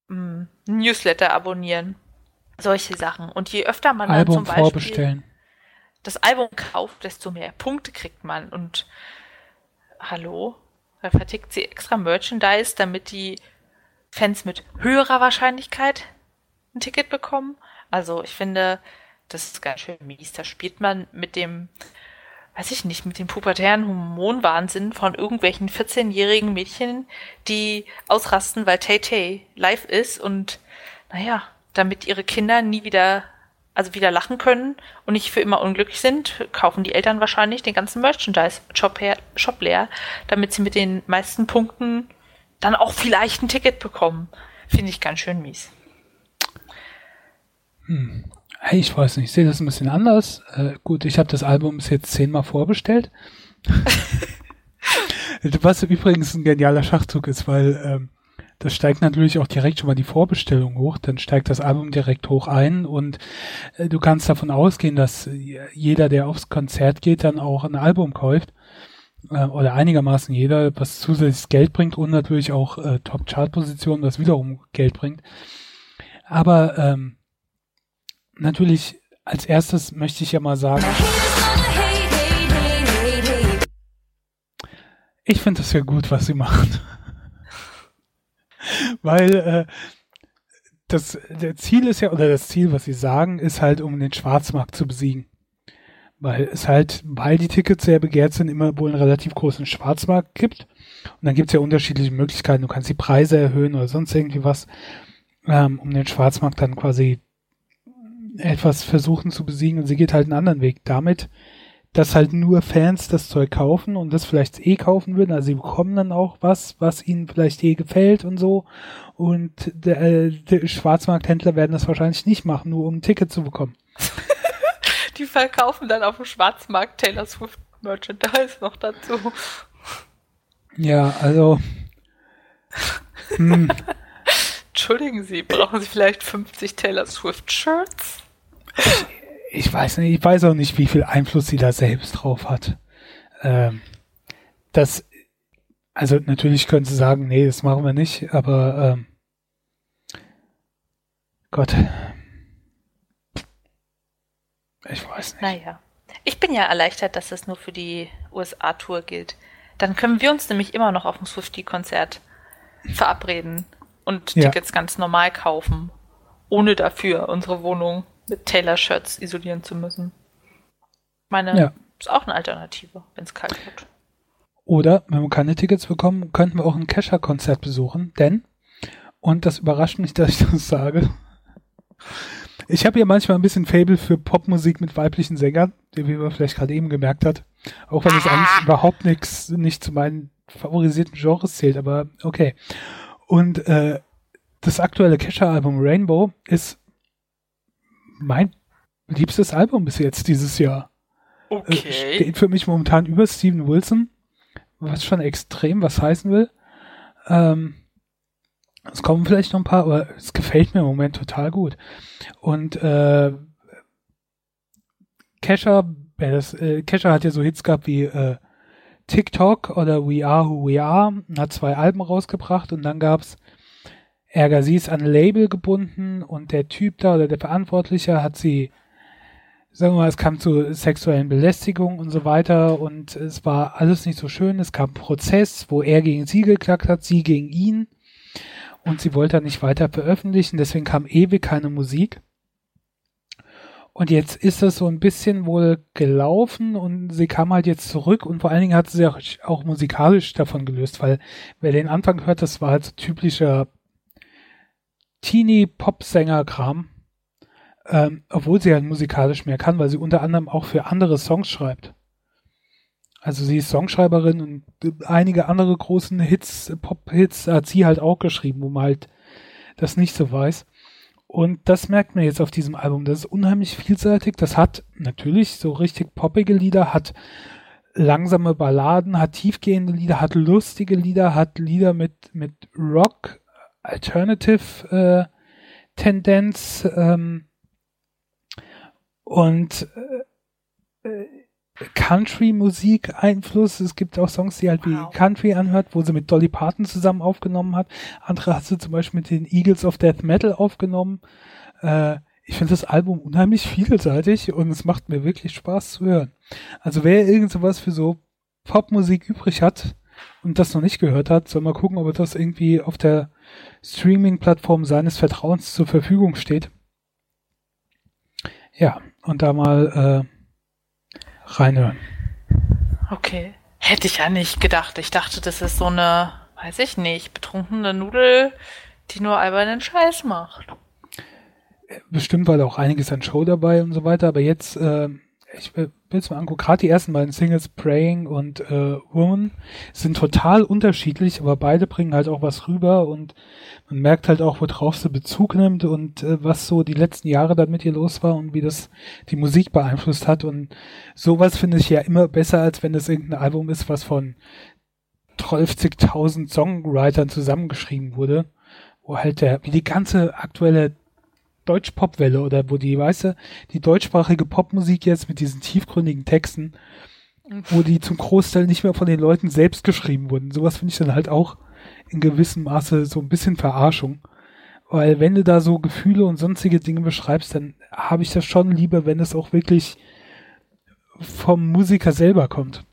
[SPEAKER 2] mm, Newsletter abonnieren, solche Sachen. Und je öfter man
[SPEAKER 1] Album dann zum Beispiel vorbestellen.
[SPEAKER 2] das Album kauft, desto mehr Punkte kriegt man. Und hallo, da vertickt sie extra Merchandise, damit die Fans mit höherer Wahrscheinlichkeit ein Ticket bekommen. Also ich finde, das ist ganz schön mies. Da spielt man mit dem, weiß ich nicht, mit dem pubertären Hormonwahnsinn von irgendwelchen 14-jährigen Mädchen, die ausrasten, weil Tay Tay live ist und naja, damit ihre Kinder nie wieder, also wieder lachen können und nicht für immer unglücklich sind, kaufen die Eltern wahrscheinlich den ganzen Merchandise-Shop Shop leer, damit sie mit den meisten Punkten dann auch vielleicht ein Ticket bekommen. Finde ich ganz schön mies.
[SPEAKER 1] Hm. Ich weiß nicht, ich sehe das ein bisschen anders. Äh, gut, ich habe das Album jetzt zehnmal vorbestellt. Was übrigens ein genialer Schachzug ist, weil ähm, das steigt natürlich auch direkt schon mal die Vorbestellung hoch, dann steigt das Album direkt hoch ein und äh, du kannst davon ausgehen, dass jeder, der aufs Konzert geht, dann auch ein Album kauft äh, oder einigermaßen jeder, was zusätzliches Geld bringt und natürlich auch äh, Top-Chart-Positionen, was wiederum Geld bringt. Aber ähm, natürlich als erstes möchte ich ja mal sagen, ich finde das ja gut, was sie machen. Weil äh, das der Ziel ist ja, oder das Ziel, was sie sagen, ist halt, um den Schwarzmarkt zu besiegen. Weil es halt, weil die Tickets sehr begehrt sind, immer wohl einen relativ großen Schwarzmarkt gibt. Und dann gibt es ja unterschiedliche Möglichkeiten. Du kannst die Preise erhöhen oder sonst irgendwie was, ähm, um den Schwarzmarkt dann quasi etwas versuchen zu besiegen. Und sie geht halt einen anderen Weg damit, dass halt nur Fans das Zeug kaufen und das vielleicht eh kaufen würden. Also sie bekommen dann auch was, was ihnen vielleicht eh gefällt und so. Und der, äh, der Schwarzmarkthändler werden das wahrscheinlich nicht machen, nur um ein Ticket zu bekommen.
[SPEAKER 2] Die verkaufen dann auf dem Schwarzmarkt Taylor Swift Merchandise noch dazu.
[SPEAKER 1] Ja, also. Hm.
[SPEAKER 2] Entschuldigen Sie, brauchen Sie vielleicht 50 Taylor Swift Shirts?
[SPEAKER 1] Ich weiß nicht, ich weiß auch nicht, wie viel Einfluss sie da selbst drauf hat. Ähm, das, also natürlich können sie sagen, nee, das machen wir nicht, aber ähm, Gott. Ich weiß nicht.
[SPEAKER 2] Naja. Ich bin ja erleichtert, dass das nur für die USA-Tour gilt. Dann können wir uns nämlich immer noch auf ein Swifty-Konzert verabreden und ja. Tickets ganz normal kaufen, ohne dafür unsere Wohnung mit Taylor-Shirts isolieren zu müssen. Meine, ja. ist auch eine Alternative, wenn es kalt wird.
[SPEAKER 1] Oder, wenn wir keine Tickets bekommen, könnten wir auch ein Kescher-Konzert besuchen, denn, und das überrascht mich, dass ich das sage, ich habe ja manchmal ein bisschen Fable für Popmusik mit weiblichen Sängern, wie man vielleicht gerade eben gemerkt hat. Auch wenn es ah. eigentlich überhaupt nichts, nicht zu meinen favorisierten Genres zählt, aber okay. Und äh, das aktuelle Kescher-Album Rainbow ist mein liebstes Album bis jetzt dieses Jahr.
[SPEAKER 2] Okay.
[SPEAKER 1] Steht für mich momentan über Steven Wilson, was schon extrem was heißen will. Ähm, es kommen vielleicht noch ein paar, aber es gefällt mir im Moment total gut. Und äh, Kesha, äh, das, äh, Kesha hat ja so Hits gehabt wie äh, TikTok oder We Are Who We Are, hat zwei Alben rausgebracht und dann gab's Ärger. Sie ist an ein Label gebunden und der Typ da oder der Verantwortliche hat sie, sagen wir mal, es kam zu sexuellen Belästigungen und so weiter und es war alles nicht so schön. Es kam Prozess, wo er gegen sie geklagt hat, sie gegen ihn und sie wollte nicht weiter veröffentlichen, deswegen kam ewig keine Musik. Und jetzt ist das so ein bisschen wohl gelaufen und sie kam halt jetzt zurück und vor allen Dingen hat sie sich auch, auch musikalisch davon gelöst, weil wer den Anfang hört, das war halt so typischer Teenie-Pop-Sänger-Kram, ähm, obwohl sie halt musikalisch mehr kann, weil sie unter anderem auch für andere Songs schreibt. Also sie ist Songschreiberin und einige andere großen Hits, Pop-Hits hat sie halt auch geschrieben, wo man halt das nicht so weiß. Und das merkt man jetzt auf diesem Album. Das ist unheimlich vielseitig. Das hat natürlich so richtig poppige Lieder, hat langsame Balladen, hat tiefgehende Lieder, hat lustige Lieder, hat Lieder mit, mit Rock, Alternative äh, Tendenz ähm, und äh, äh, Country-Musik-Einfluss. Es gibt auch Songs, die halt wow. wie Country anhört, wo sie mit Dolly Parton zusammen aufgenommen hat. Andere hat sie zum Beispiel mit den Eagles of Death Metal aufgenommen. Äh, ich finde das Album unheimlich vielseitig und es macht mir wirklich Spaß zu hören. Also wer irgend sowas für so Popmusik übrig hat und das noch nicht gehört hat, soll mal gucken, ob er das irgendwie auf der Streaming-Plattform seines Vertrauens zur Verfügung steht. Ja, und da mal äh, reinhören.
[SPEAKER 2] Okay. Hätte ich ja nicht gedacht. Ich dachte, das ist so eine, weiß ich nicht, betrunkene Nudel, die nur albernen Scheiß macht.
[SPEAKER 1] Bestimmt war da auch einiges an Show dabei und so weiter, aber jetzt, äh, ich, Bilds mal angucken, gerade die ersten beiden Singles, Praying und äh, Woman, sind total unterschiedlich, aber beide bringen halt auch was rüber und man merkt halt auch, worauf sie Bezug nimmt und äh, was so die letzten Jahre dann mit ihr los war und wie das die Musik beeinflusst hat. Und sowas finde ich ja immer besser, als wenn das irgendein Album ist, was von 12.000 Songwritern zusammengeschrieben wurde, wo halt der, wie die ganze aktuelle Deutsch-Pop-Welle oder wo die, weißt du, die deutschsprachige Popmusik jetzt mit diesen tiefgründigen Texten, wo die zum Großteil nicht mehr von den Leuten selbst geschrieben wurden. Sowas finde ich dann halt auch in gewissem Maße so ein bisschen Verarschung. Weil wenn du da so Gefühle und sonstige Dinge beschreibst, dann habe ich das schon lieber, wenn es auch wirklich vom Musiker selber kommt.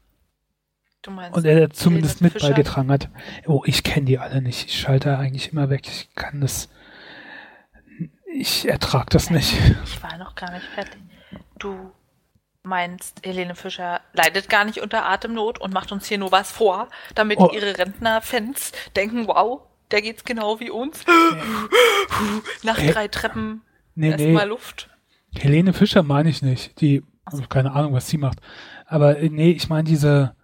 [SPEAKER 2] Du meinst,
[SPEAKER 1] Und er zumindest mit beigetragen hat. Oh, ich kenne die alle nicht. Ich schalte eigentlich immer weg. Ich kann das. Ich ertrag das nicht.
[SPEAKER 2] Ich war noch gar nicht fertig. Du meinst, Helene Fischer leidet gar nicht unter Atemnot und macht uns hier nur was vor, damit
[SPEAKER 1] Oh.
[SPEAKER 2] ihre Rentner-Fans denken, wow, der geht's genau wie uns. Nach
[SPEAKER 1] Äh,
[SPEAKER 2] drei Treppen
[SPEAKER 1] Nee, nee.
[SPEAKER 2] erstmal Luft.
[SPEAKER 1] Helene Fischer meine ich nicht. Die, also keine Ahnung, was sie macht. Aber äh, nee, ich meine diese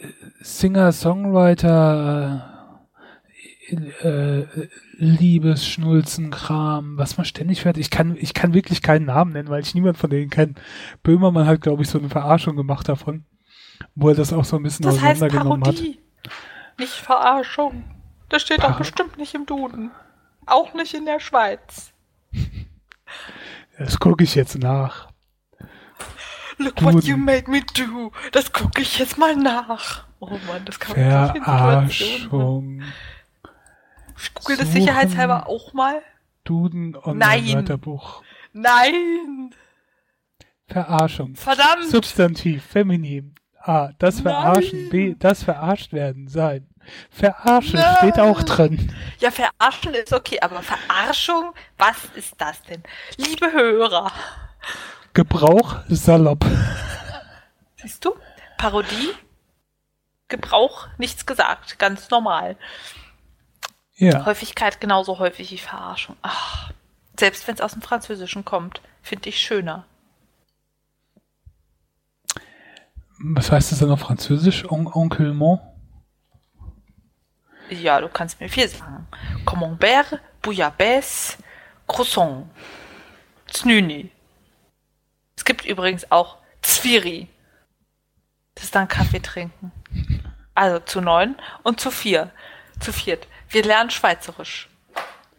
[SPEAKER 1] äh, Singer-Songwriter, äh, äh, Liebesschnulzenkram, was man ständig hört. Ich kann, ich kann wirklich keinen Namen nennen, weil ich niemand von denen kenne. Böhmermann hat, glaube ich, so eine Verarschung gemacht davon, wo er das auch so ein bisschen
[SPEAKER 2] Das heißt
[SPEAKER 1] auseinandergenommen hat.
[SPEAKER 2] Parodie, nicht Verarschung. Das steht
[SPEAKER 1] Par-
[SPEAKER 2] auch bestimmt nicht im Duden. Auch nicht in der Schweiz.
[SPEAKER 1] Das gucke ich jetzt nach.
[SPEAKER 2] Look what
[SPEAKER 1] Duden.
[SPEAKER 2] you made me do. Das gucke ich jetzt mal nach. Oh Mann, das kann man in solchen Situationen. Ich google das sicherheitshalber auch mal.
[SPEAKER 1] Duden. Online-Wörterbuch.
[SPEAKER 2] Nein!
[SPEAKER 1] Verarschung.
[SPEAKER 2] Verdammt!
[SPEAKER 1] Substantiv, feminin. A. Das Verarschen.
[SPEAKER 2] Nein.
[SPEAKER 1] B. Das Verarscht werden. Sein. Verarschen
[SPEAKER 2] Nein.
[SPEAKER 1] steht auch drin.
[SPEAKER 2] Ja, verarschen ist okay, aber Verarschung, was ist das denn? Liebe Hörer,
[SPEAKER 1] Gebrauch salopp.
[SPEAKER 2] siehst du? Parodie, Gebrauch, nichts gesagt, ganz normal.
[SPEAKER 1] Ja.
[SPEAKER 2] Häufigkeit genauso häufig wie Verarschung. Ach, selbst wenn es aus dem Französischen kommt, finde ich schöner.
[SPEAKER 1] Was heißt das dann auf Französisch? On Onkelement?
[SPEAKER 2] Ja, du kannst mir viel sagen. Camembert, Bouillabaisse, Croissant, Znüni. Es gibt übrigens auch Zwiri. Das ist dann Kaffee trinken. Also zu neun und zu vier. Zu viert. Wir lernen Schweizerisch.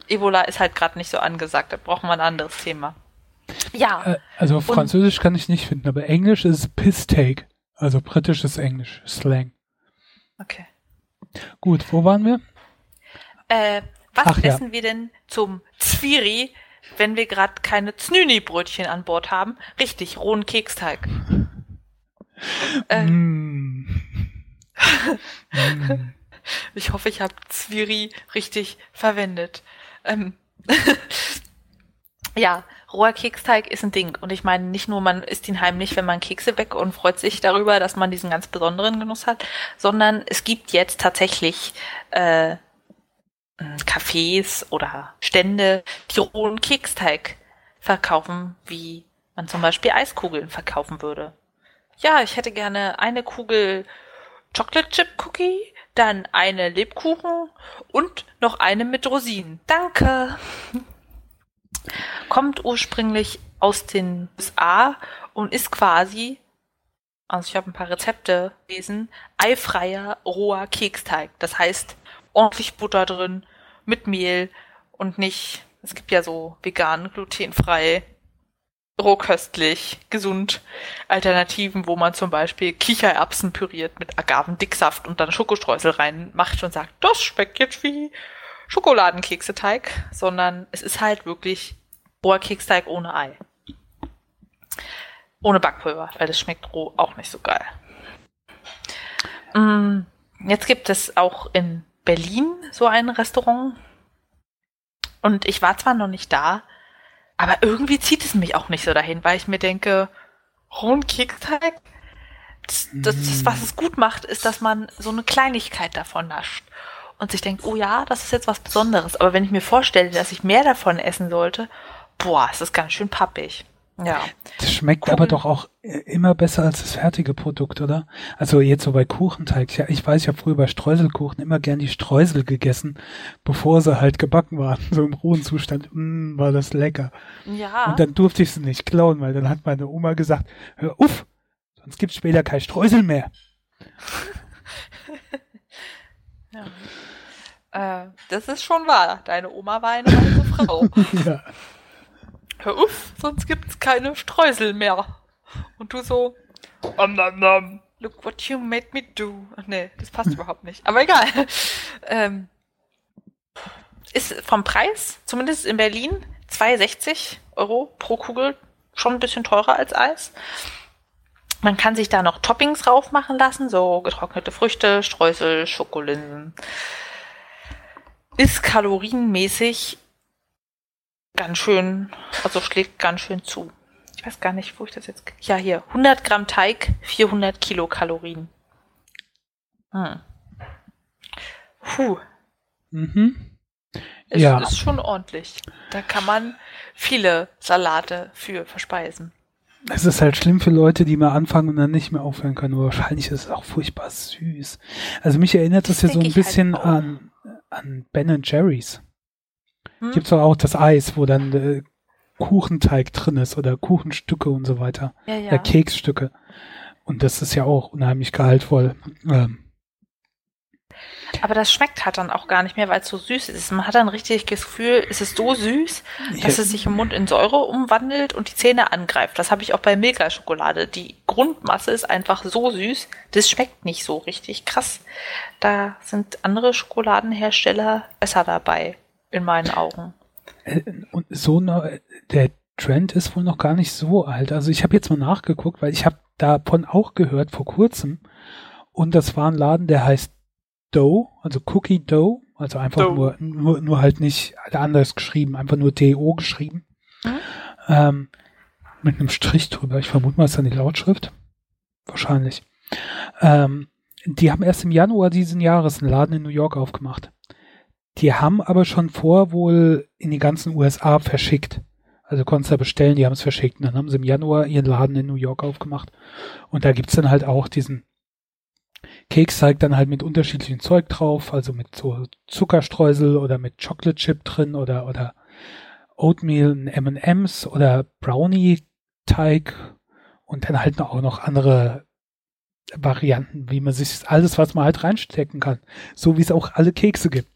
[SPEAKER 2] Ebola ist halt gerade nicht so angesagt, da brauchen wir ein anderes Thema. Ja,
[SPEAKER 1] Äh, also Französisch kann ich nicht finden, aber Englisch ist Piss Take. Also britisches Englisch. Slang.
[SPEAKER 2] okay.
[SPEAKER 1] Gut, wo waren wir?
[SPEAKER 2] Äh, was
[SPEAKER 1] Ach ja.
[SPEAKER 2] essen wir denn zum Zwiri, wenn wir gerade keine Znüni-Brötchen an Bord haben? Richtig, rohen Keksteig. Äh,
[SPEAKER 1] Mm. Mm.
[SPEAKER 2] Ich hoffe, ich habe Zwiri richtig verwendet. Ähm, ja, roher Keksteig ist ein Ding. Und ich meine, nicht nur man isst ihn heimlich, wenn man Kekse weg und freut sich darüber, dass man diesen ganz besonderen Genuss hat, sondern es gibt jetzt tatsächlich äh, Cafés oder Stände, die rohen Keksteig verkaufen, wie man zum Beispiel Eiskugeln verkaufen würde. Ja, ich hätte gerne eine Kugel Chocolate Chip Cookie, dann eine Lebkuchen und noch eine mit Rosinen. Danke. Kommt ursprünglich aus den USA und ist quasi, also ich habe ein paar Rezepte gelesen, eifreier roher Keksteig. Das heißt, ordentlich Butter drin, mit Mehl und nicht, es gibt ja so vegan, glutenfrei, rohköstlich, gesund Alternativen, wo man zum Beispiel Kichererbsen püriert mit Agavendicksaft und dann Schokostreusel reinmacht und sagt, das schmeckt jetzt wie Schokoladenkekseteig, sondern es ist halt wirklich roher Keksteig ohne Ei. Ohne Backpulver, weil das schmeckt roh auch nicht so geil. Mm, Jetzt gibt es auch in Berlin so ein Restaurant. Und ich war zwar noch nicht da, aber irgendwie zieht es mich auch nicht so dahin, weil ich mir denke, rohen Keksteig, das, das, das, was es gut macht, ist, dass man so eine Kleinigkeit davon nascht und sich denkt, oh ja, das ist jetzt was Besonderes. Aber wenn ich mir vorstelle, dass ich mehr davon essen sollte, boah, es ist ganz schön pappig. Ja.
[SPEAKER 1] Das schmeckt aber doch auch äh, immer besser als das fertige Produkt, oder? Also jetzt so bei Kuchenteig. Ja, ich weiß, ich habe früher bei Streuselkuchen immer gern die Streusel gegessen, bevor sie halt gebacken waren. So im rohen Zustand. Mm, war das lecker.
[SPEAKER 2] Ja.
[SPEAKER 1] Und dann durfte ich sie nicht klauen, weil dann hat meine Oma gesagt, hör auf, sonst gibt's später kein Streusel mehr.
[SPEAKER 2] ja. Äh, das ist schon wahr. Deine Oma war eine alte Frau. ja. Hör auf, sonst gibt's keine Streusel mehr. Und du so, um, nom, nom. look what you made me do. Ach nee, das passt überhaupt nicht. Aber egal. Ähm, ist vom Preis, zumindest in Berlin, 2,60 Euro pro Kugel schon ein bisschen teurer als Eis. Man kann sich da noch Toppings drauf machen lassen, so getrocknete Früchte, Streusel, Schokolinsen. Ist kalorienmäßig ganz schön, also schlägt ganz schön zu. Ich weiß gar nicht, wo ich das jetzt. Ja, hier. 100 Gramm Teig, 400 Kilokalorien. Hm. Puh.
[SPEAKER 1] Mhm.
[SPEAKER 2] Es ja. ist schon ordentlich. Da kann man viele Salate für verspeisen.
[SPEAKER 1] Es ist halt schlimm für Leute, die mal anfangen und dann nicht mehr aufhören können. Aber wahrscheinlich ist es auch furchtbar süß. Also mich erinnert das, das ja so ein halt bisschen halt an, an Ben Jerry's. Hm? Gibt's doch auch das Eis, wo dann äh, Kuchenteig drin ist oder Kuchenstücke und so weiter.
[SPEAKER 2] Ja, ja.
[SPEAKER 1] Oder Keksstücke. Und das ist ja auch unheimlich gehaltvoll. Ähm,
[SPEAKER 2] aber das schmeckt halt dann auch gar nicht mehr, weil es so süß ist. Man hat dann richtig das Gefühl, es ist so süß, dass ja. es sich im Mund in Säure umwandelt und die Zähne angreift. Das habe ich auch bei Milka-Schokolade. Die Grundmasse ist einfach so süß, das schmeckt nicht so richtig krass. Da sind andere Schokoladenhersteller besser dabei, in meinen Augen.
[SPEAKER 1] Äh, und so eine, der Trend ist wohl noch gar nicht so alt. Also ich habe jetzt mal nachgeguckt, weil ich habe davon auch gehört vor kurzem. Und das war ein Laden, der heißt Dough, also Cookie Dough, also einfach Dough. nur, nur, nur halt nicht anders geschrieben, einfach nur D-O geschrieben. Mhm. Ähm, mit einem Strich drüber. Ich vermute mal, ist dann die Lautschrift. Wahrscheinlich. Ähm, die haben erst im Januar diesen Jahres einen Laden in New York aufgemacht. Die haben aber schon vor wohl in die ganzen USA verschickt. Also konntest du bestellen, die haben es verschickt. Und dann haben sie im Januar ihren Laden in New York aufgemacht. Und da gibt's dann halt auch diesen Keksteig dann halt mit unterschiedlichem Zeug drauf, also mit so Zuckerstreusel oder mit Chocolate Chip drin oder, oder Oatmeal, M&M's oder Brownie Teig und dann halt auch noch andere Varianten, wie man sich alles, was man halt reinstecken kann. So wie es auch alle Kekse gibt.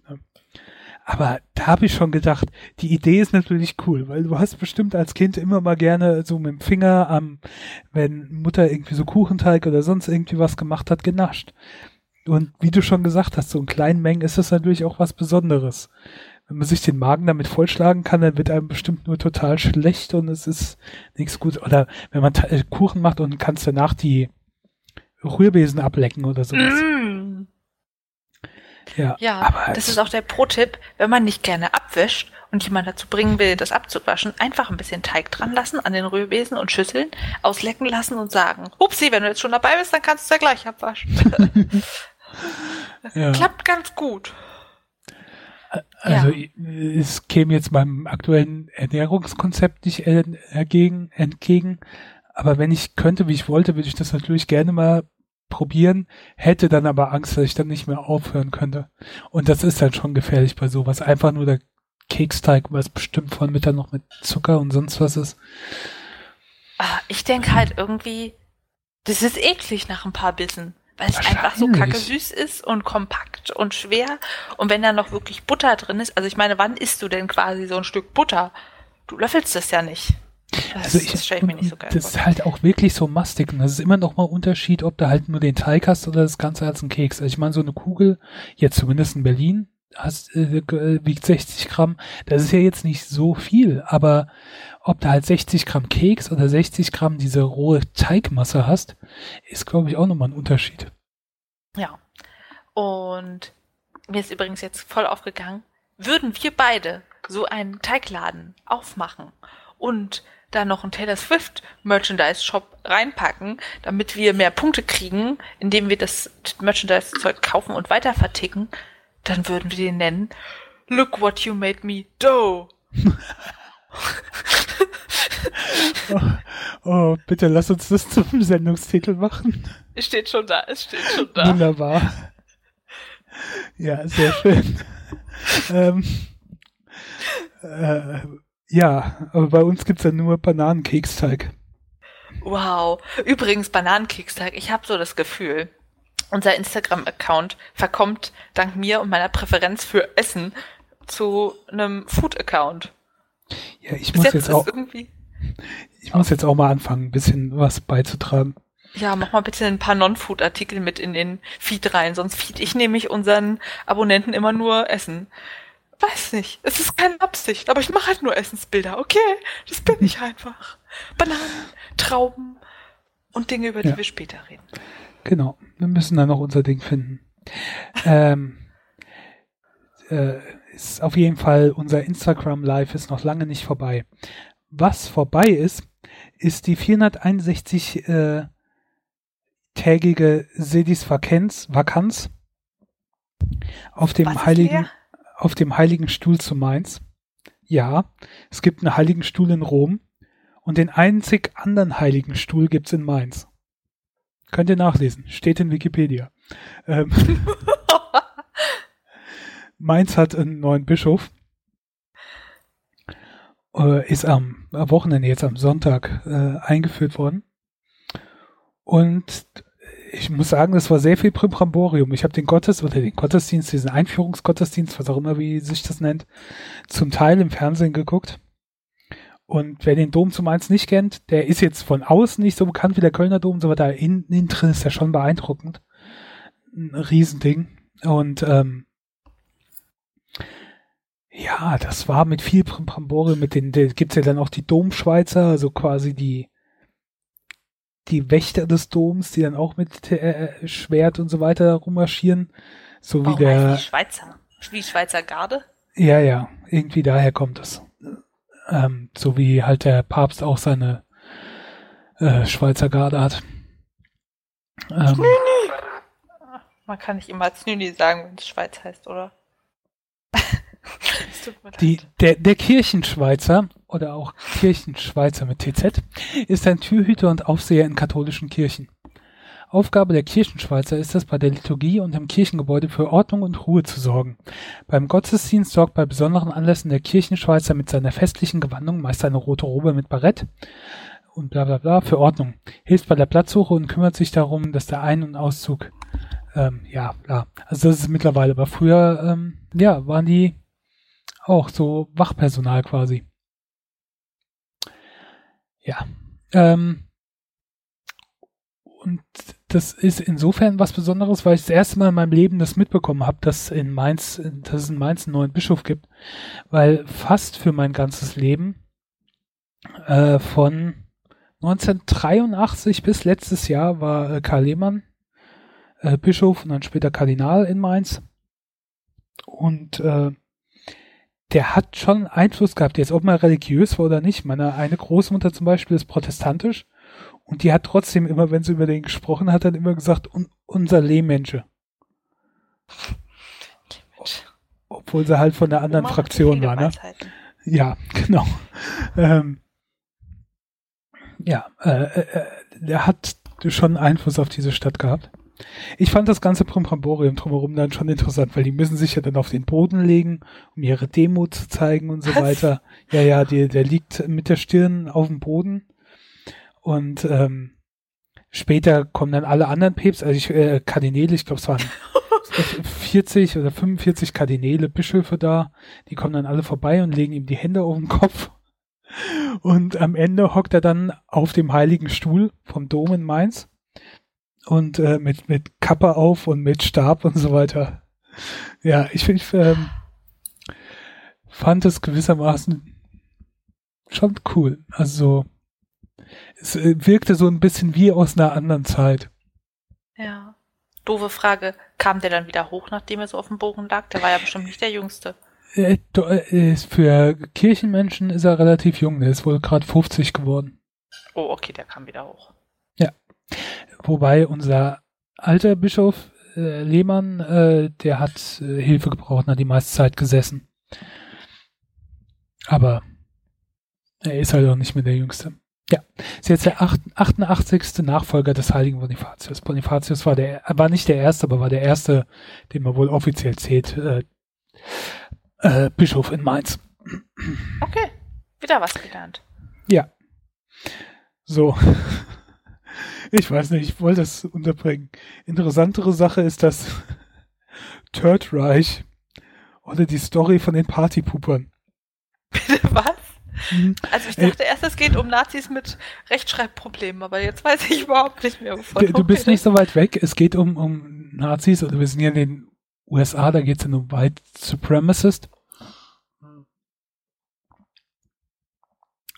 [SPEAKER 1] Aber da habe ich schon gedacht, die Idee ist natürlich cool, weil du hast bestimmt als Kind immer mal gerne so mit dem Finger am, wenn Mutter irgendwie so Kuchenteig oder sonst irgendwie was gemacht hat, genascht. Und wie du schon gesagt hast, so in kleinen Mengen ist das natürlich auch was Besonderes. Wenn man sich den Magen damit vollschlagen kann, dann wird einem bestimmt nur total schlecht und es ist nichts gut. Oder wenn man äh, Kuchen macht und kannst danach die Rührbesen ablecken oder sowas.
[SPEAKER 2] Ja, ja aber das ist auch der Pro-Tipp, wenn man nicht gerne abwäscht und jemand dazu bringen will, das abzuwaschen, einfach ein bisschen Teig dran lassen an den Rührbesen und Schüsseln, auslecken lassen und sagen, upsi, wenn du jetzt schon dabei bist, dann kannst du es ja gleich abwaschen. ja. Klappt ganz gut.
[SPEAKER 1] Also ja. es käme jetzt meinem aktuellen Ernährungskonzept nicht entgegen, entgegen, aber wenn ich könnte, wie ich wollte, würde ich das natürlich gerne mal probieren, hätte dann aber Angst, dass ich dann nicht mehr aufhören könnte. Und das ist dann schon gefährlich bei sowas. Einfach nur der Keksteig, was bestimmt von Mittag noch mit Zucker und sonst was ist.
[SPEAKER 2] Ah, ich denke halt irgendwie, das ist eklig nach ein paar Bissen. Weil es einfach so kacke süß ist und kompakt und schwer. Und wenn da noch wirklich Butter drin ist, also ich meine, wann isst du denn quasi so ein Stück Butter? Du löffelst das ja nicht.
[SPEAKER 1] Das, also ich, das stelle ich mir nicht so geil Das ist halt auch wirklich so mastig. Und das ist immer noch mal ein Unterschied, ob du halt nur den Teig hast oder das Ganze als ein Keks. Also ich meine, so eine Kugel, jetzt zumindest in Berlin, hast, äh, wiegt 60 Gramm. Das ist ja jetzt nicht so viel, aber ob du halt 60 Gramm Keks oder 60 Gramm diese rohe Teigmasse hast, ist, glaube ich, auch nochmal ein Unterschied.
[SPEAKER 2] Ja. Und mir ist übrigens jetzt voll aufgegangen, würden wir beide so einen Teigladen aufmachen und da noch einen Taylor Swift Merchandise Shop reinpacken, damit wir mehr Punkte kriegen, indem wir das Merchandise Zeug kaufen und weiter verticken, dann würden wir den nennen Look what you made me do.
[SPEAKER 1] oh, oh, bitte lass uns das zum Sendungstitel machen.
[SPEAKER 2] Es steht schon da, es steht schon da.
[SPEAKER 1] Wunderbar. Ja, sehr schön. ähm, äh, ja, aber bei uns gibt's ja nur Bananenkeksteig.
[SPEAKER 2] Wow. Übrigens, Bananenkeksteig, ich habe so das Gefühl, unser Instagram-Account verkommt dank mir und meiner Präferenz für Essen zu einem Food-Account.
[SPEAKER 1] Ja, ich muss jetzt, jetzt auch, ich muss jetzt auch mal anfangen, ein bisschen was beizutragen.
[SPEAKER 2] Ja, mach mal bitte ein paar Non-Food-Artikel mit in den Feed rein, sonst feed ich nämlich unseren Abonnenten immer nur Essen. Weiß nicht, es ist keine Absicht, aber ich mache halt nur Essensbilder, okay? Das bin ich einfach. Bananen, Trauben und Dinge, über die ja. wir später reden.
[SPEAKER 1] Genau, wir müssen dann noch unser Ding finden. ähm, äh, ist auf jeden Fall, unser Instagram Live ist noch lange nicht vorbei. Was vorbei ist, ist die 461 äh, tägige Sedis Vakanz, Vakanz auf dem Was heiligen auf dem heiligen Stuhl zu Mainz. Ja, es gibt einen heiligen Stuhl in Rom und den einzig anderen heiligen Stuhl gibt's in Mainz. Könnt ihr nachlesen, steht in Wikipedia. Ähm, Mainz hat einen neuen Bischof. Äh, ist am, am Wochenende, jetzt am Sonntag, äh, eingeführt worden. Und ich muss sagen, das war sehr viel Primbramborium. Ich habe den Gottes oder den Gottesdienst, diesen Einführungsgottesdienst, was auch immer, wie sich das nennt, zum Teil im Fernsehen geguckt. Und wer den Dom zum Mainz nicht kennt, der ist jetzt von außen nicht so bekannt wie der Kölner Dom, so da innen, innen drin ist ja schon beeindruckend. Ein Riesending. Und ähm, ja, das war mit viel Bramborium, mit den, da gibt's ja dann auch die Domschweizer, also quasi die, die Wächter des Doms, die dann auch mit äh, Schwert und so weiter rummarschieren. So wie der.
[SPEAKER 2] Die Schweizer. Wie Schweizer Garde?
[SPEAKER 1] Ja, ja, irgendwie daher kommt es. Ähm, so wie halt der Papst auch seine äh, Schweizer Garde hat.
[SPEAKER 2] Ähm, Man kann nicht immer Znüni sagen, wenn es Schweiz heißt, oder?
[SPEAKER 1] Die, der, der Kirchenschweizer oder auch Kirchenschweizer mit TZ ist ein Türhüter und Aufseher in katholischen Kirchen. Aufgabe der Kirchenschweizer ist es, bei der Liturgie und im Kirchengebäude für Ordnung und Ruhe zu sorgen. Beim Gottesdienst sorgt bei besonderen Anlässen der Kirchenschweizer mit seiner festlichen Gewandung, meist eine rote Robe mit Barett und bla bla bla, für Ordnung, hilft bei der Platzsuche und kümmert sich darum, dass der Ein- und Auszug, ähm, ja, bla. Also das ist mittlerweile, aber früher, ähm, ja, waren die auch so Wachpersonal quasi. Ja. Ähm, und das ist insofern was Besonderes, weil ich das erste Mal in meinem Leben das mitbekommen habe, dass in Mainz, dass es in Mainz einen neuen Bischof gibt, weil fast für mein ganzes Leben äh, von 1983 bis letztes Jahr war äh, Karl Lehmann äh, Bischof und dann später Kardinal in Mainz. Und äh, der hat schon Einfluss gehabt, jetzt ob man religiös war oder nicht. Meine eine Großmutter zum Beispiel ist protestantisch und die hat trotzdem immer, wenn sie über den gesprochen hat, dann immer gesagt, un unser Lehmensche. Obwohl sie halt von der anderen Oma Fraktion war, ne? Ja, genau. Ähm, ja, äh, äh, äh, der hat schon Einfluss auf diese Stadt gehabt. Ich fand das ganze Primbramborium drumherum dann schon interessant, weil die müssen sich ja dann auf den Boden legen, um ihre Demo zu zeigen und so Was? weiter. Ja, ja, die, der liegt mit der Stirn auf dem Boden und ähm, später kommen dann alle anderen Päpste, also ich, äh, Kardinäle, ich glaube es waren 40 oder 45 Kardinäle, Bischöfe da, die kommen dann alle vorbei und legen ihm die Hände auf den Kopf. Und am Ende hockt er dann auf dem heiligen Stuhl vom Dom in Mainz und äh, mit, mit Kappe auf und mit Stab und so weiter. Ja, ich, ich ähm, fand es gewissermaßen schon cool. Also es äh, wirkte so ein bisschen wie aus einer anderen Zeit.
[SPEAKER 2] Ja. Doofe Frage. Kam der dann wieder hoch, nachdem er so auf dem Bogen lag? Der war ja bestimmt nicht der Jüngste.
[SPEAKER 1] Äh, äh für Kirchenmenschen ist er relativ jung. Der ist wohl gerade 50 geworden.
[SPEAKER 2] Oh, okay, der kam wieder hoch.
[SPEAKER 1] Wobei unser alter Bischof äh, Lehmann, äh, der hat äh, Hilfe gebraucht, hat die meiste Zeit gesessen. Aber er ist halt auch nicht mehr der Jüngste. Ja, ist jetzt der 88. Nachfolger des heiligen Bonifatius. Bonifatius war der, war nicht der erste, aber war der erste, den man wohl offiziell zählt, äh, äh, Bischof in Mainz.
[SPEAKER 2] Okay, wieder was gelernt.
[SPEAKER 1] Ja. So. Ich weiß nicht, ich wollte das unterbringen. Interessantere Sache ist das Third Reich oder die Story von den Partypupern.
[SPEAKER 2] Bitte was? Mhm. Also ich dachte erst, es geht um Nazis mit Rechtschreibproblemen, aber jetzt weiß ich überhaupt nicht mehr,
[SPEAKER 1] wovon Du, du bist nicht so weit weg. Es geht um, um Nazis, oder wir sind hier in den USA, da geht es ja um White Supremacist.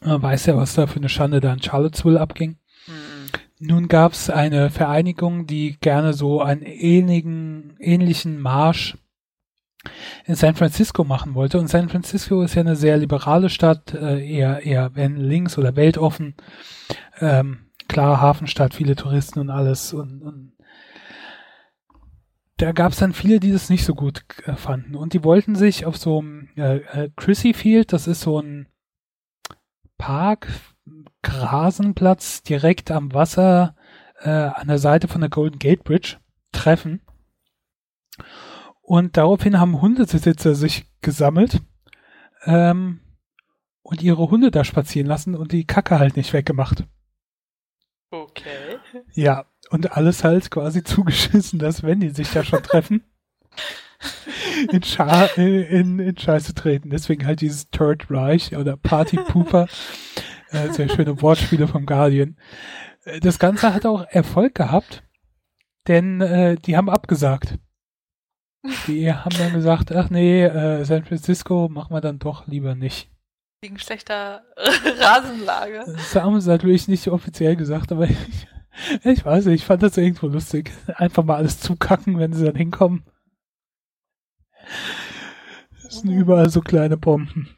[SPEAKER 1] Man weiß ja, was da für eine Schande da in Charlottesville abging. Nun gab es eine Vereinigung, die gerne so einen ähnlichen, ähnlichen Marsch in San Francisco machen wollte. Und San Francisco ist ja eine sehr liberale Stadt, äh, eher, eher wenn links oder weltoffen. Ähm, klar, Hafenstadt, viele Touristen und alles. Und, und da gab es dann viele, die das nicht so gut äh, fanden. Und die wollten sich auf so einem äh, äh, Chrissy Field, das ist so ein Park, Grasenplatz direkt am Wasser äh, an der Seite von der Golden Gate Bridge treffen. Und daraufhin haben Hundebesitzer sich gesammelt ähm, und ihre Hunde da spazieren lassen und die Kacke halt nicht weggemacht.
[SPEAKER 2] Okay.
[SPEAKER 1] Ja, und alles halt quasi zugeschissen, dass wenn die sich da schon treffen, in, Scha in, in Scheiße treten. Deswegen halt dieses Third Reich oder Party Pooper. Äh, sehr schöne Wortspiele vom Guardian. Äh, das Ganze hat auch Erfolg gehabt, denn äh, die haben abgesagt. Die haben dann gesagt, ach nee, äh, San Francisco machen wir dann doch lieber nicht.
[SPEAKER 2] Wegen schlechter Rasenlage.
[SPEAKER 1] Das haben sie natürlich nicht offiziell gesagt, aber ich, ich weiß nicht, ich fand das irgendwo lustig. Einfach mal alles zukacken, wenn sie dann hinkommen. Es sind überall so kleine Bomben.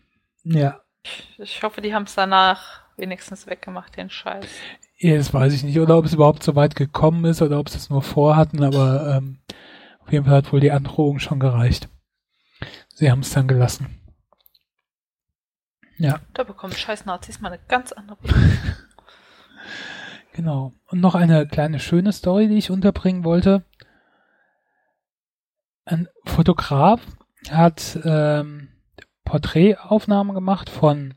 [SPEAKER 1] Ja.
[SPEAKER 2] Ich hoffe, die haben es danach wenigstens weggemacht, den Scheiß.
[SPEAKER 1] Ja, das weiß ich nicht. Oder ob es überhaupt so weit gekommen ist oder ob sie es nur vorhatten, aber ähm, auf jeden Fall hat wohl die Androhung schon gereicht. Sie haben es dann gelassen. Ja.
[SPEAKER 2] Da bekommen scheiß Nazis mal eine ganz andere
[SPEAKER 1] Genau. Und noch eine kleine schöne Story, die ich unterbringen wollte. Ein Fotograf hat ähm, Porträtaufnahmen gemacht von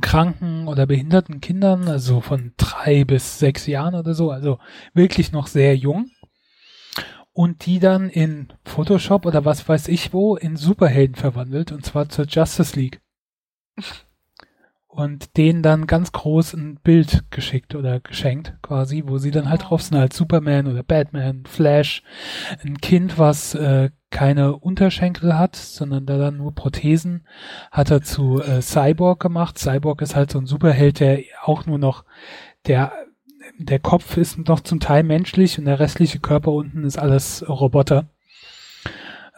[SPEAKER 1] kranken oder behinderten Kindern, also von drei bis sechs Jahren oder so, also wirklich noch sehr jung und die dann in Photoshop oder was weiß ich wo in Superhelden verwandelt und zwar zur Justice League. Und denen dann ganz groß ein Bild geschickt oder geschenkt quasi, wo sie dann halt drauf sind als Superman oder Batman, Flash, ein Kind, was äh, keine Unterschenkel hat, sondern da dann nur Prothesen, hat er zu äh, Cyborg gemacht. Cyborg ist halt so ein Superheld, der auch nur noch der der Kopf ist noch zum Teil menschlich und der restliche Körper unten ist alles Roboter.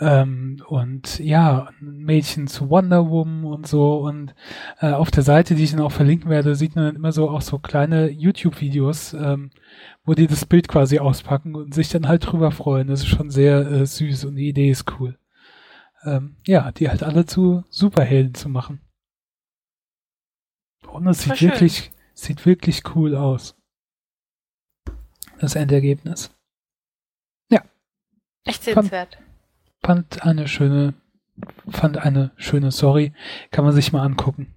[SPEAKER 1] Ähm, und ja, ein Mädchen zu Wonder Woman und so. Und äh, auf der Seite, die ich dann auch verlinken werde, sieht man dann immer so auch so kleine YouTube-Videos, ähm, wo die das Bild quasi auspacken und sich dann halt drüber freuen. Das ist schon sehr äh, süß und die Idee ist cool. Ähm, ja, die halt alle zu Superhelden zu machen. Und es sieht wirklich, sieht wirklich cool aus das Endergebnis. Ja.
[SPEAKER 2] Echt sehenswert.
[SPEAKER 1] Fand, eine schöne, fand eine schöne Story. Kann man sich mal angucken.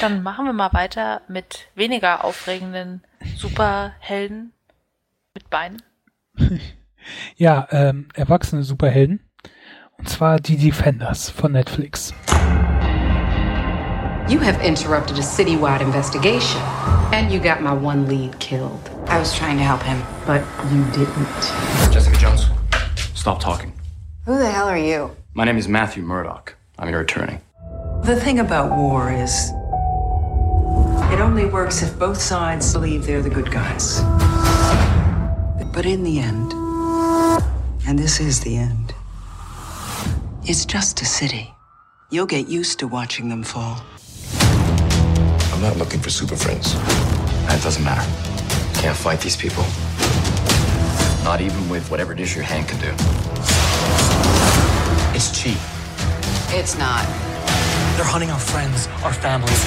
[SPEAKER 2] Dann machen wir mal weiter mit weniger aufregenden Superhelden mit Beinen.
[SPEAKER 1] ja, ähm, erwachsene Superhelden. Und zwar die Defenders von Netflix.
[SPEAKER 3] You have interrupted a citywide investigation, and you got my one lead killed. I was trying to help him, but you didn't.
[SPEAKER 4] Jessica Jones, stop talking.
[SPEAKER 3] Who the hell are you?
[SPEAKER 4] My name is Matthew Murdoch. I'm your attorney.
[SPEAKER 3] The thing about war is it only works if both sides believe they're the good guys. But in the end, and this is the end, it's just a city. You'll get used to watching them fall.
[SPEAKER 5] I'm not looking for super friends.
[SPEAKER 4] That doesn't matter. Can't fight these people. Not even with whatever it is your hand can do. It's cheap.
[SPEAKER 3] It's not.
[SPEAKER 6] They're hunting our friends, our families.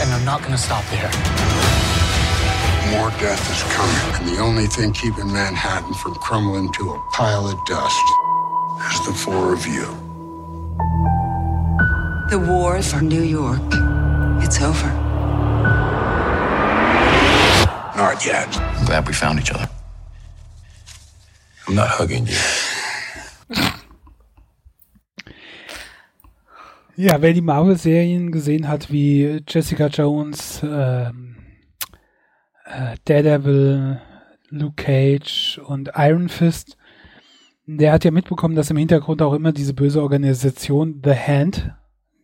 [SPEAKER 6] and they're not gonna stop there.
[SPEAKER 7] More death is coming, and the only thing keeping Manhattan from crumbling to a pile of dust is the four of you.
[SPEAKER 3] The war for New York. It's over.
[SPEAKER 7] Not yet.
[SPEAKER 4] I'm glad we found each other.
[SPEAKER 5] I'm not hugging you.
[SPEAKER 1] Ja, wer die Marvel-Serien gesehen hat, wie Jessica Jones, ähm, äh, Daredevil, Luke Cage und Iron Fist, der hat ja mitbekommen, dass im Hintergrund auch immer diese böse Organisation The Hand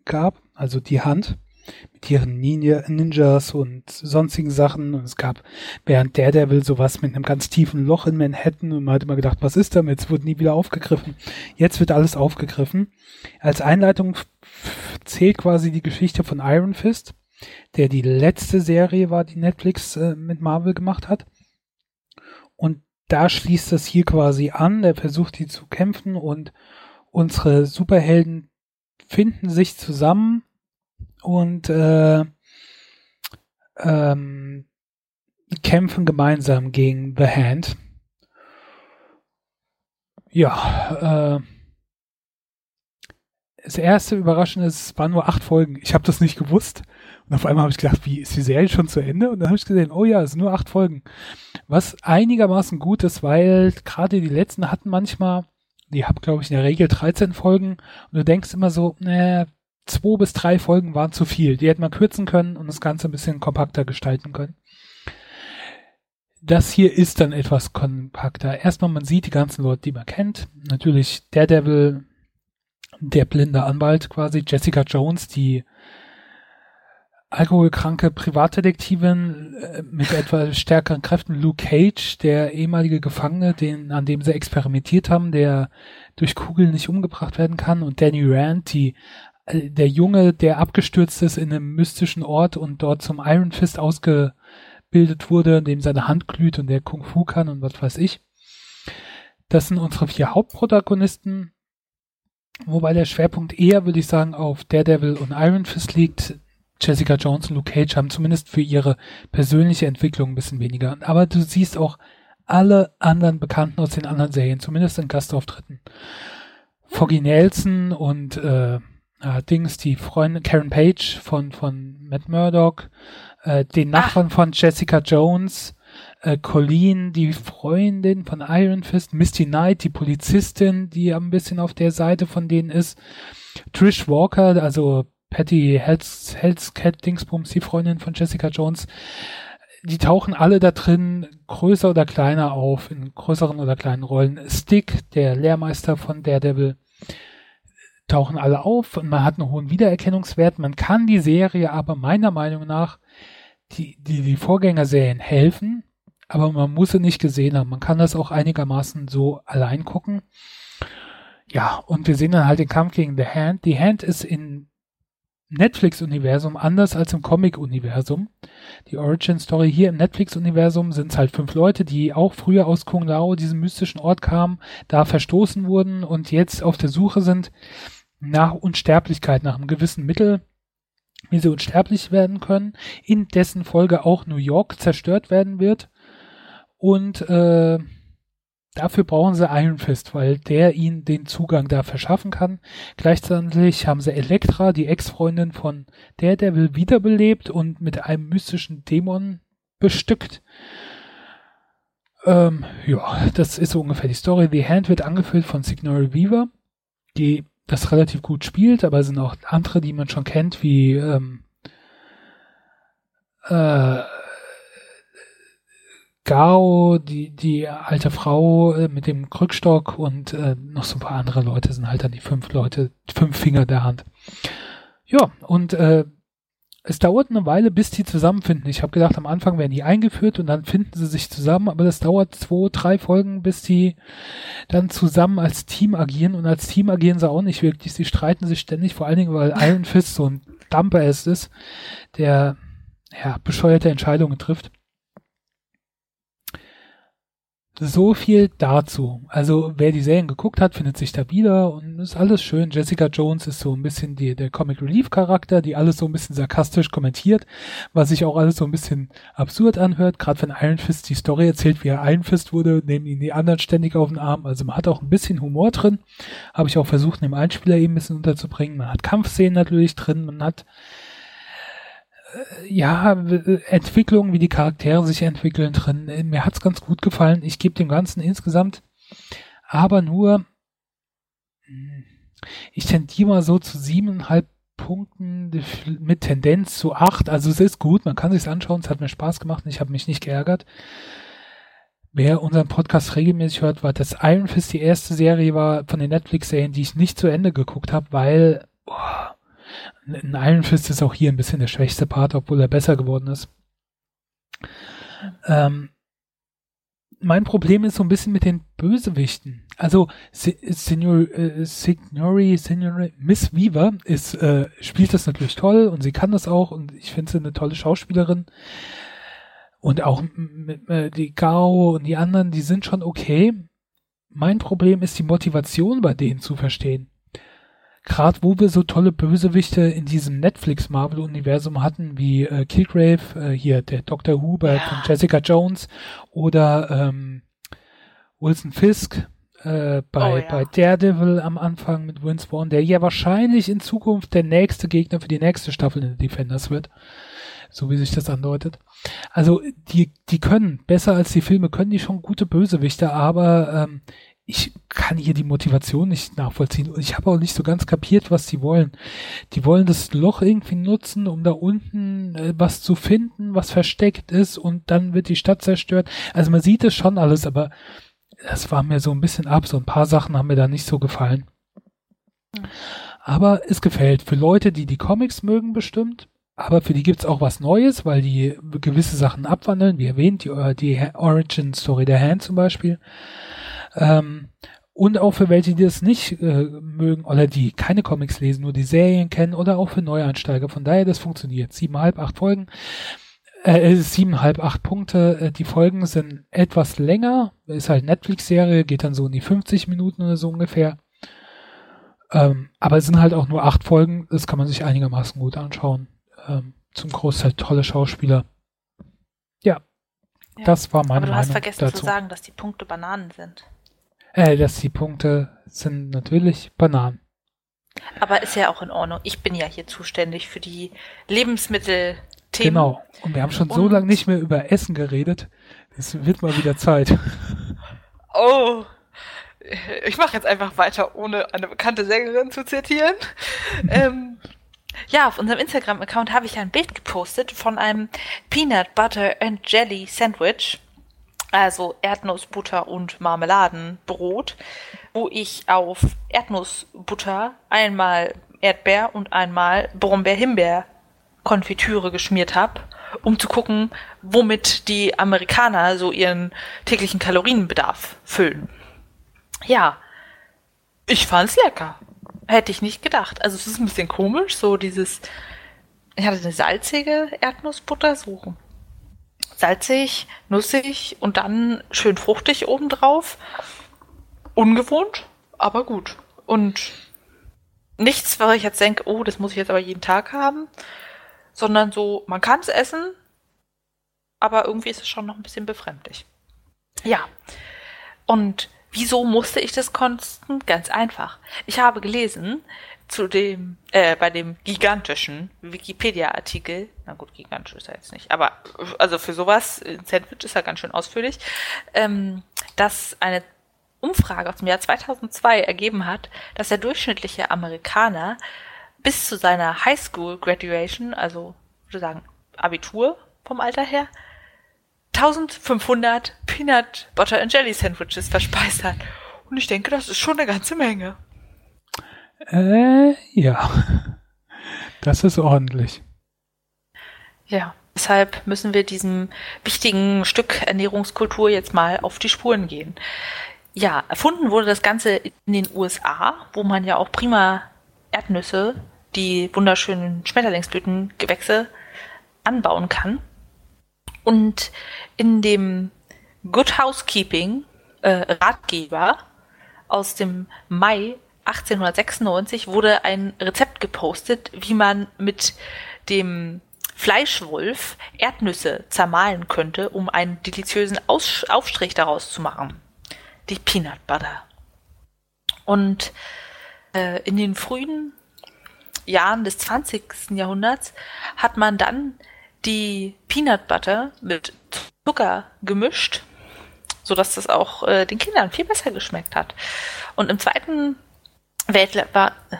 [SPEAKER 1] gab, also die Hand mit ihren Ninja, Ninjas und sonstigen Sachen. Und es gab während Daredevil sowas mit einem ganz tiefen Loch in Manhattan und man hat immer gedacht, was ist damit? Es wurde nie wieder aufgegriffen. Jetzt wird alles aufgegriffen. Als Einleitung zählt quasi die Geschichte von Iron Fist, der die letzte Serie war, die Netflix äh, mit Marvel gemacht hat. Und da schließt das hier quasi an. Der versucht, die zu kämpfen und unsere Superhelden finden sich zusammen und äh, ähm, kämpfen gemeinsam gegen The Hand. Ja, äh, das erste Überraschende ist, es waren nur acht Folgen. Ich habe das nicht gewusst. Und auf einmal habe ich gedacht, wie ist die Serie schon zu Ende? Und dann habe ich gesehen, oh ja, es sind nur acht Folgen. Was einigermaßen gut ist, weil gerade die letzten hatten manchmal, die haben, glaube ich, in der Regel 13 Folgen. Und du denkst immer so, ne, zwei bis drei Folgen waren zu viel. Die hätte man kürzen können und das Ganze ein bisschen kompakter gestalten können. Das hier ist dann etwas kompakter. Erstmal, man sieht die ganzen Leute, die man kennt. Natürlich Daredevil, der blinde Anwalt quasi, Jessica Jones, die alkoholkranke Privatdetektivin äh, mit etwas stärkeren Kräften, Luke Cage, der ehemalige Gefangene, den, an dem sie experimentiert haben, der durch Kugeln nicht umgebracht werden kann, und Danny Rand, die äh, der Junge, der abgestürzt ist in einem mystischen Ort und dort zum Iron Fist ausgebildet wurde, dem seine Hand glüht und der Kung Fu kann und was weiß ich. Das sind unsere vier Hauptprotagonisten, wobei der Schwerpunkt eher, würde ich sagen, auf Daredevil und Iron Fist liegt. Jessica Jones und Luke Cage haben zumindest für ihre persönliche Entwicklung ein bisschen weniger. Aber du siehst auch alle anderen Bekannten aus den anderen Serien, zumindest in Gastauftritten. Foggy Nelson und äh, äh, Dings, die Freundin Karen Page von, von Matt Murdock, äh, den Nachbarn Ach. von Jessica Jones, äh, Colleen, die Freundin von Iron Fist, Misty Knight, die Polizistin, die ein bisschen auf der Seite von denen ist, Trish Walker, also Patty Hells, Hells Cat Dingsbums, die Freundin von Jessica Jones, die tauchen alle da drin größer oder kleiner auf, in größeren oder kleinen Rollen. Stick, der Lehrmeister von Daredevil, tauchen alle auf und man hat einen hohen Wiedererkennungswert. Man kann die Serie aber meiner Meinung nach, die, die, die Vorgängerserien helfen, aber man muss sie nicht gesehen haben. Man kann das auch einigermaßen so allein gucken. Ja, und wir sehen dann halt den Kampf gegen The Hand. Die Hand ist in Netflix-Universum anders als im Comic-Universum. Die Origin-Story hier im Netflix-Universum sind es halt fünf Leute, die auch früher aus Kung Lao, diesem mystischen Ort kamen, da verstoßen wurden und jetzt auf der Suche sind nach Unsterblichkeit, nach einem gewissen Mittel, wie sie unsterblich werden können, in dessen Folge auch New York zerstört werden wird. Und äh, Dafür brauchen sie Iron Fist, weil der ihnen den Zugang da verschaffen kann. Gleichzeitig haben sie Elektra, die Ex-Freundin von will wiederbelebt und mit einem mystischen Dämon bestückt. Ähm, ja, das ist so ungefähr die Story. The Hand wird angeführt von Signori Weaver, die das relativ gut spielt, aber es sind auch andere, die man schon kennt, wie ähm, äh, Gao, die, die alte Frau äh, mit dem Krückstock und äh, noch so ein paar andere Leute sind halt dann die fünf Leute, fünf Finger der Hand. Ja, und äh, es dauert eine Weile, bis die zusammenfinden. Ich habe gedacht, am Anfang werden die eingeführt und dann finden sie sich zusammen, aber das dauert zwei, drei Folgen, bis die dann zusammen als Team agieren und als Team agieren sie auch nicht wirklich. Sie streiten sich ständig, vor allen Dingen, weil Iron Fist so ein Dumper ist, der ja bescheuerte Entscheidungen trifft. So viel dazu. Also wer die Serien geguckt hat, findet sich da wieder und ist alles schön. Jessica Jones ist so ein bisschen die, der Comic Relief Charakter, die alles so ein bisschen sarkastisch kommentiert, was sich auch alles so ein bisschen absurd anhört. Gerade wenn Iron Fist die Story erzählt, wie er Iron Fist wurde, nehmen ihn die anderen ständig auf den Arm. Also man hat auch ein bisschen Humor drin. Habe ich auch versucht, in dem Einspieler eben ein bisschen unterzubringen. Man hat Kampfszenen natürlich drin, man hat ja, Entwicklung, wie die Charaktere sich entwickeln drin. Mir hat's ganz gut gefallen. Ich gebe dem Ganzen insgesamt aber nur, hm, ich tendiere mal so zu siebeneinhalb Punkten mit Tendenz zu acht. Also es ist gut, man kann sich's anschauen, es hat mir Spaß gemacht und ich habe mich nicht geärgert. Wer unseren Podcast regelmäßig hört, war, dass Iron Fist die erste Serie war von den Netflix-Serien, die ich nicht zu Ende geguckt habe, weil oh, in Iron Fist ist auch hier ein bisschen der schwächste Part, obwohl er besser geworden ist. Ähm, mein Problem ist so ein bisschen mit den Bösewichten. Also Signor, äh, Signori, Signori, Miss Weaver ist, äh, spielt das natürlich toll und sie kann das auch und ich finde sie eine tolle Schauspielerin. Und auch mit, äh, die Gao und die anderen, die sind schon okay. Mein Problem ist die Motivation bei denen zu verstehen gerade wo wir so tolle Bösewichte in diesem Netflix-Marvel-Universum hatten, wie äh, Killgrave, äh, hier der Dr. Huber ja. von Jessica Jones oder ähm, Wilson Fisk äh, bei, oh, ja. bei Daredevil am Anfang mit Vince Vaughn, der ja wahrscheinlich in Zukunft der nächste Gegner für die nächste Staffel in den Defenders wird, so wie sich das andeutet. Also die, die können, besser als die Filme, können die schon gute Bösewichte, aber ähm, ich kann hier die Motivation nicht nachvollziehen. Und ich habe auch nicht so ganz kapiert, was sie wollen. Die wollen das Loch irgendwie nutzen, um da unten äh, was zu finden, was versteckt ist und dann wird die Stadt zerstört. Also man sieht es schon alles, aber das war mir so ein bisschen ab. So ein paar Sachen haben mir da nicht so gefallen. Aber es gefällt. Für Leute, die die Comics mögen, bestimmt. Aber für die gibt's auch was Neues, weil die gewisse Sachen abwandeln. Wie erwähnt, die, äh, die Origin Story der Hand zum Beispiel. Ähm, und auch für welche, die das nicht äh, mögen oder die keine Comics lesen, nur die Serien kennen oder auch für Neueinsteiger. Von daher, das funktioniert. Siebeneinhalb, acht Folgen. Äh, siebeneinhalb, acht Punkte. Äh, die Folgen sind etwas länger. Ist halt Netflix-Serie, geht dann so in die 50 Minuten oder so ungefähr. Ähm, aber es sind halt auch nur acht Folgen. Das kann man sich einigermaßen gut anschauen. Ähm, zum Großteil tolle Schauspieler. Ja, ja. das war meine Meinung. Aber du hast vergessen dazu.
[SPEAKER 2] zu sagen, dass die Punkte Bananen sind.
[SPEAKER 1] Äh, dass die Punkte sind natürlich Bananen.
[SPEAKER 2] Aber ist ja auch in Ordnung. Ich bin ja hier zuständig für die Lebensmittel.
[SPEAKER 1] Genau. Und wir haben schon Und so lange nicht mehr über Essen geredet. Es wird mal wieder Zeit.
[SPEAKER 2] Oh. Ich mache jetzt einfach weiter, ohne eine bekannte Sängerin zu zitieren. ähm, ja, auf unserem Instagram-Account habe ich ein Bild gepostet von einem Peanut Butter and Jelly Sandwich also Erdnussbutter und Marmeladenbrot, wo ich auf Erdnussbutter einmal Erdbeer und einmal Brombeer-Himbeer-Konfitüre geschmiert habe, um zu gucken, womit die Amerikaner so ihren täglichen Kalorienbedarf füllen. Ja, ich fand's lecker. Hätte ich nicht gedacht. Also es ist ein bisschen komisch, so dieses, ich hatte eine salzige Erdnussbutter, so salzig, nussig und dann schön fruchtig obendrauf. Ungewohnt, aber gut. Und nichts, was ich jetzt denke, oh, das muss ich jetzt aber jeden Tag haben, sondern so, man kann es essen, aber irgendwie ist es schon noch ein bisschen befremdlich. Ja. Und wieso musste ich das kosten? Ganz einfach. Ich habe gelesen, zu dem, äh, bei dem gigantischen Wikipedia-Artikel, na gut, gigantisch ist er jetzt nicht, aber also für sowas, ein Sandwich ist er ganz schön ausführlich, ähm, dass eine Umfrage aus dem Jahr 2002 ergeben hat, dass der durchschnittliche Amerikaner bis zu seiner Highschool Graduation, also sozusagen Abitur vom Alter her, 1500 Peanut Butter and Jelly Sandwiches verspeist hat. Und ich denke, das ist schon eine ganze Menge.
[SPEAKER 1] Äh, ja. Das ist ordentlich.
[SPEAKER 2] Ja, deshalb müssen wir diesem wichtigen Stück Ernährungskultur jetzt mal auf die Spuren gehen. Ja, erfunden wurde das Ganze in den USA, wo man ja auch prima Erdnüsse, die wunderschönen Schmetterlingsblütengewächse, anbauen kann. Und in dem Good Housekeeping äh, Ratgeber aus dem Mai 1896 wurde ein Rezept gepostet, wie man mit dem Fleischwolf Erdnüsse zermahlen könnte, um einen deliziösen Aus Aufstrich daraus zu machen. Die Peanut Butter. Und äh, in den frühen Jahren des 20. Jahrhunderts hat man dann die Peanut Butter mit Zucker gemischt, so dass das auch äh, den Kindern viel besser geschmeckt hat. Und im zweiten Welt war, äh,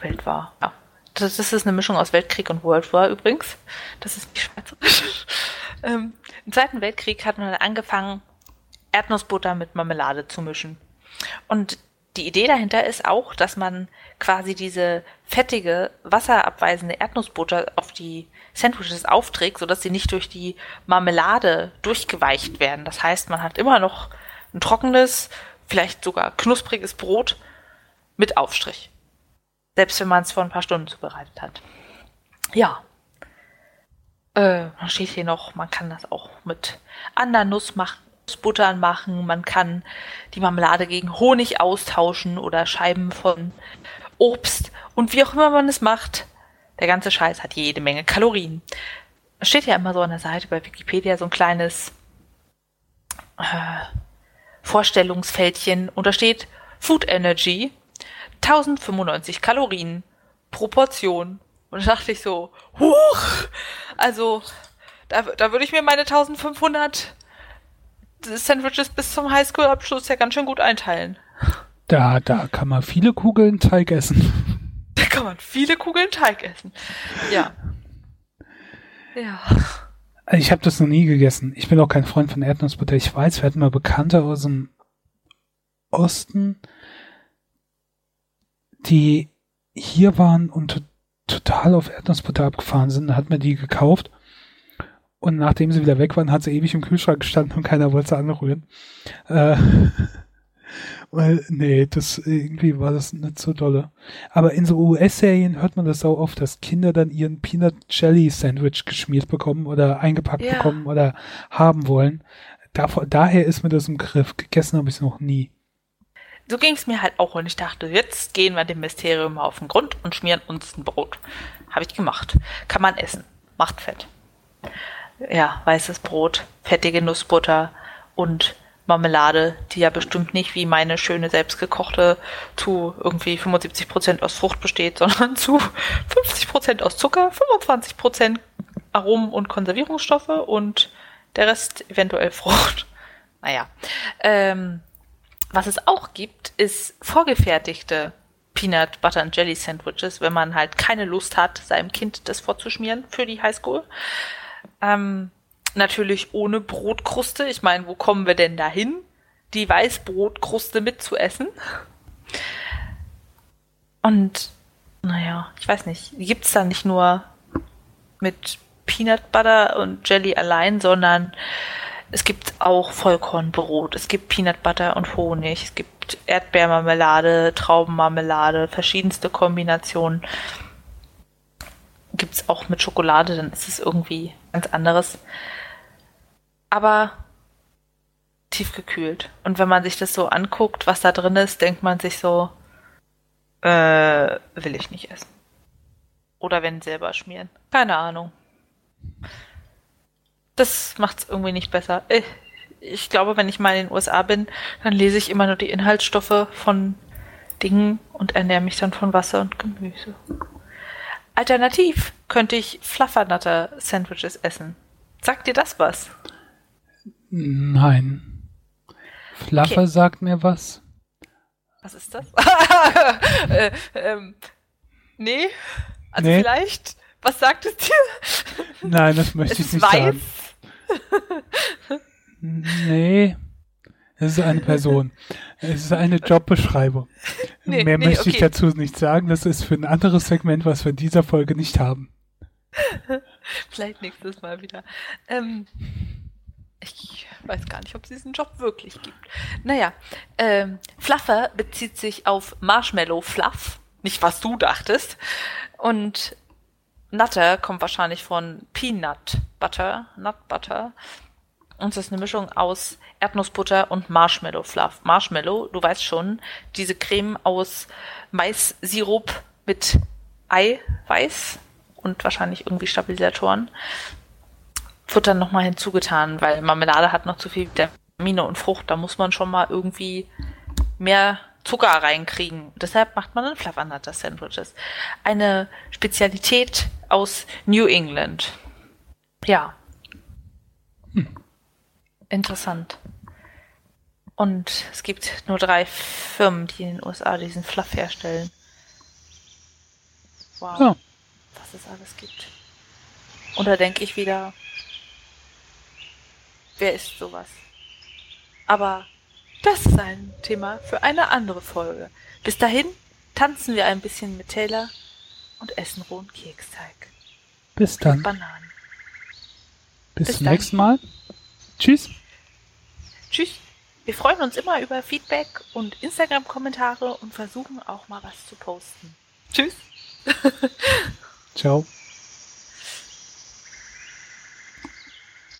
[SPEAKER 2] Welt war, ja. Das, das, ist eine Mischung aus Weltkrieg und World War übrigens. Das ist nicht schweizerisch. ähm, Im Zweiten Weltkrieg hat man angefangen, Erdnussbutter mit Marmelade zu mischen. Und die Idee dahinter ist auch, dass man quasi diese fettige, wasserabweisende Erdnussbutter auf die Sandwiches aufträgt, sodass sie nicht durch die Marmelade durchgeweicht werden. Das heißt, man hat immer noch ein trockenes, vielleicht sogar knuspriges Brot mit Aufstrich. Selbst wenn man es vor ein paar Stunden zubereitet hat. Ja. Äh, dann steht hier noch, man kann das auch mit anderen Nuss machen, Nussbuttern machen, man kann die Marmelade gegen Honig austauschen oder Scheiben von Obst und wie auch immer man es macht. Der ganze Scheiß hat jede Menge Kalorien. Es steht ja immer so an der Seite bei Wikipedia so ein kleines äh, Vorstellungsfältchen und da steht Food Energy 1095 Kalorien pro Portion. Und da dachte ich so, huch, also da, da würde ich mir meine 1500 Sandwiches bis zum Highschool-Abschluss ja ganz schön gut einteilen.
[SPEAKER 1] Da, da kann man viele Kugeln Teig essen.
[SPEAKER 2] Da kann man viele Kugeln Teig essen. Ja. Ja.
[SPEAKER 1] Also ich habe das noch nie gegessen. Ich bin auch kein Freund von Erdnussbutter. Ich weiß, wir hatten mal Bekannte aus dem Osten, die hier waren und total auf Erdnussbutter abgefahren sind. Hat man die gekauft. Und nachdem sie wieder weg waren, hat sie ewig im Kühlschrank gestanden und keiner wollte sie anrühren. Äh, weil, nee, das irgendwie war das nicht so dolle. Aber in so US-Serien hört man das auch oft, dass Kinder dann ihren Peanut Jelly Sandwich geschmiert bekommen oder eingepackt ja. bekommen oder haben wollen. Davor, daher ist mir das im Griff. Gegessen habe ich es noch nie.
[SPEAKER 2] So ging es mir halt auch und ich dachte, jetzt gehen wir dem Mysterium auf den Grund und schmieren uns ein Brot. Habe ich gemacht. Kann man essen. Macht Fett. Ja, weißes Brot, fettige Nussbutter und Marmelade, die ja bestimmt nicht wie meine schöne selbstgekochte zu irgendwie 75% aus Frucht besteht, sondern zu 50% aus Zucker, 25% Aromen und Konservierungsstoffe und der Rest eventuell Frucht. Naja. Ähm, was es auch gibt, ist vorgefertigte Peanut Butter and Jelly Sandwiches, wenn man halt keine Lust hat, seinem Kind das vorzuschmieren für die Highschool. Ähm, natürlich ohne Brotkruste. Ich meine, wo kommen wir denn dahin, die Weißbrotkruste mitzuessen? Und naja, ich weiß nicht, gibt's da nicht nur mit Peanut Butter und Jelly allein, sondern es gibt auch Vollkornbrot, es gibt Peanut Butter und Honig, es gibt Erdbeermarmelade, Traubenmarmelade, verschiedenste Kombinationen. Gibt's auch mit Schokolade, dann ist es irgendwie ganz anderes aber tiefgekühlt. Und wenn man sich das so anguckt, was da drin ist, denkt man sich so, äh, will ich nicht essen. Oder wenn selber schmieren. Keine Ahnung. Das macht's irgendwie nicht besser. Ich, ich glaube, wenn ich mal in den USA bin, dann lese ich immer nur die Inhaltsstoffe von Dingen und ernähre mich dann von Wasser und Gemüse. Alternativ könnte ich Fluffernutter Sandwiches essen. Sagt dir das was?
[SPEAKER 1] Nein. Fluffer okay. sagt mir was.
[SPEAKER 2] Was ist das? äh, ähm, nee. Also nee. vielleicht. Was sagt es dir?
[SPEAKER 1] Nein, das möchte es ich nicht weiß? sagen. Nee. Es ist eine Person. Es ist eine Jobbeschreibung. Nee, Mehr nee, möchte okay. ich dazu nicht sagen. Das ist für ein anderes Segment, was wir in dieser Folge nicht haben.
[SPEAKER 2] Vielleicht nächstes Mal wieder. Ähm, ich weiß gar nicht, ob es diesen Job wirklich gibt. Naja, ähm, Fluffer bezieht sich auf Marshmallow Fluff, nicht was du dachtest. Und Nutter kommt wahrscheinlich von Peanut Butter, Nut Butter. Und das ist eine Mischung aus Erdnussbutter und Marshmallow Fluff. Marshmallow, du weißt schon, diese Creme aus Mais-Sirup mit Eiweiß und wahrscheinlich irgendwie Stabilisatoren wird dann nochmal hinzugetan, weil Marmelade hat noch zu viel Vitamine und Frucht. Da muss man schon mal irgendwie mehr Zucker reinkriegen. Deshalb macht man dann Fluffernutter Sandwiches. Eine Spezialität aus New England. Ja. Hm. Interessant. Und es gibt nur drei Firmen, die in den USA diesen Fluff herstellen. Wow. Ja. Was es alles gibt. Und da denke ich wieder, wer ist sowas? Aber das ist ein Thema für eine andere Folge. Bis dahin tanzen wir ein bisschen mit Taylor und essen rohen Keksteig.
[SPEAKER 1] Bis dann.
[SPEAKER 2] Bananen.
[SPEAKER 1] Bis, Bis zum nächsten Mal. Tschüss.
[SPEAKER 2] Tschüss. Wir freuen uns immer über Feedback und Instagram-Kommentare und versuchen auch mal was zu posten. Tschüss.
[SPEAKER 1] Ciao.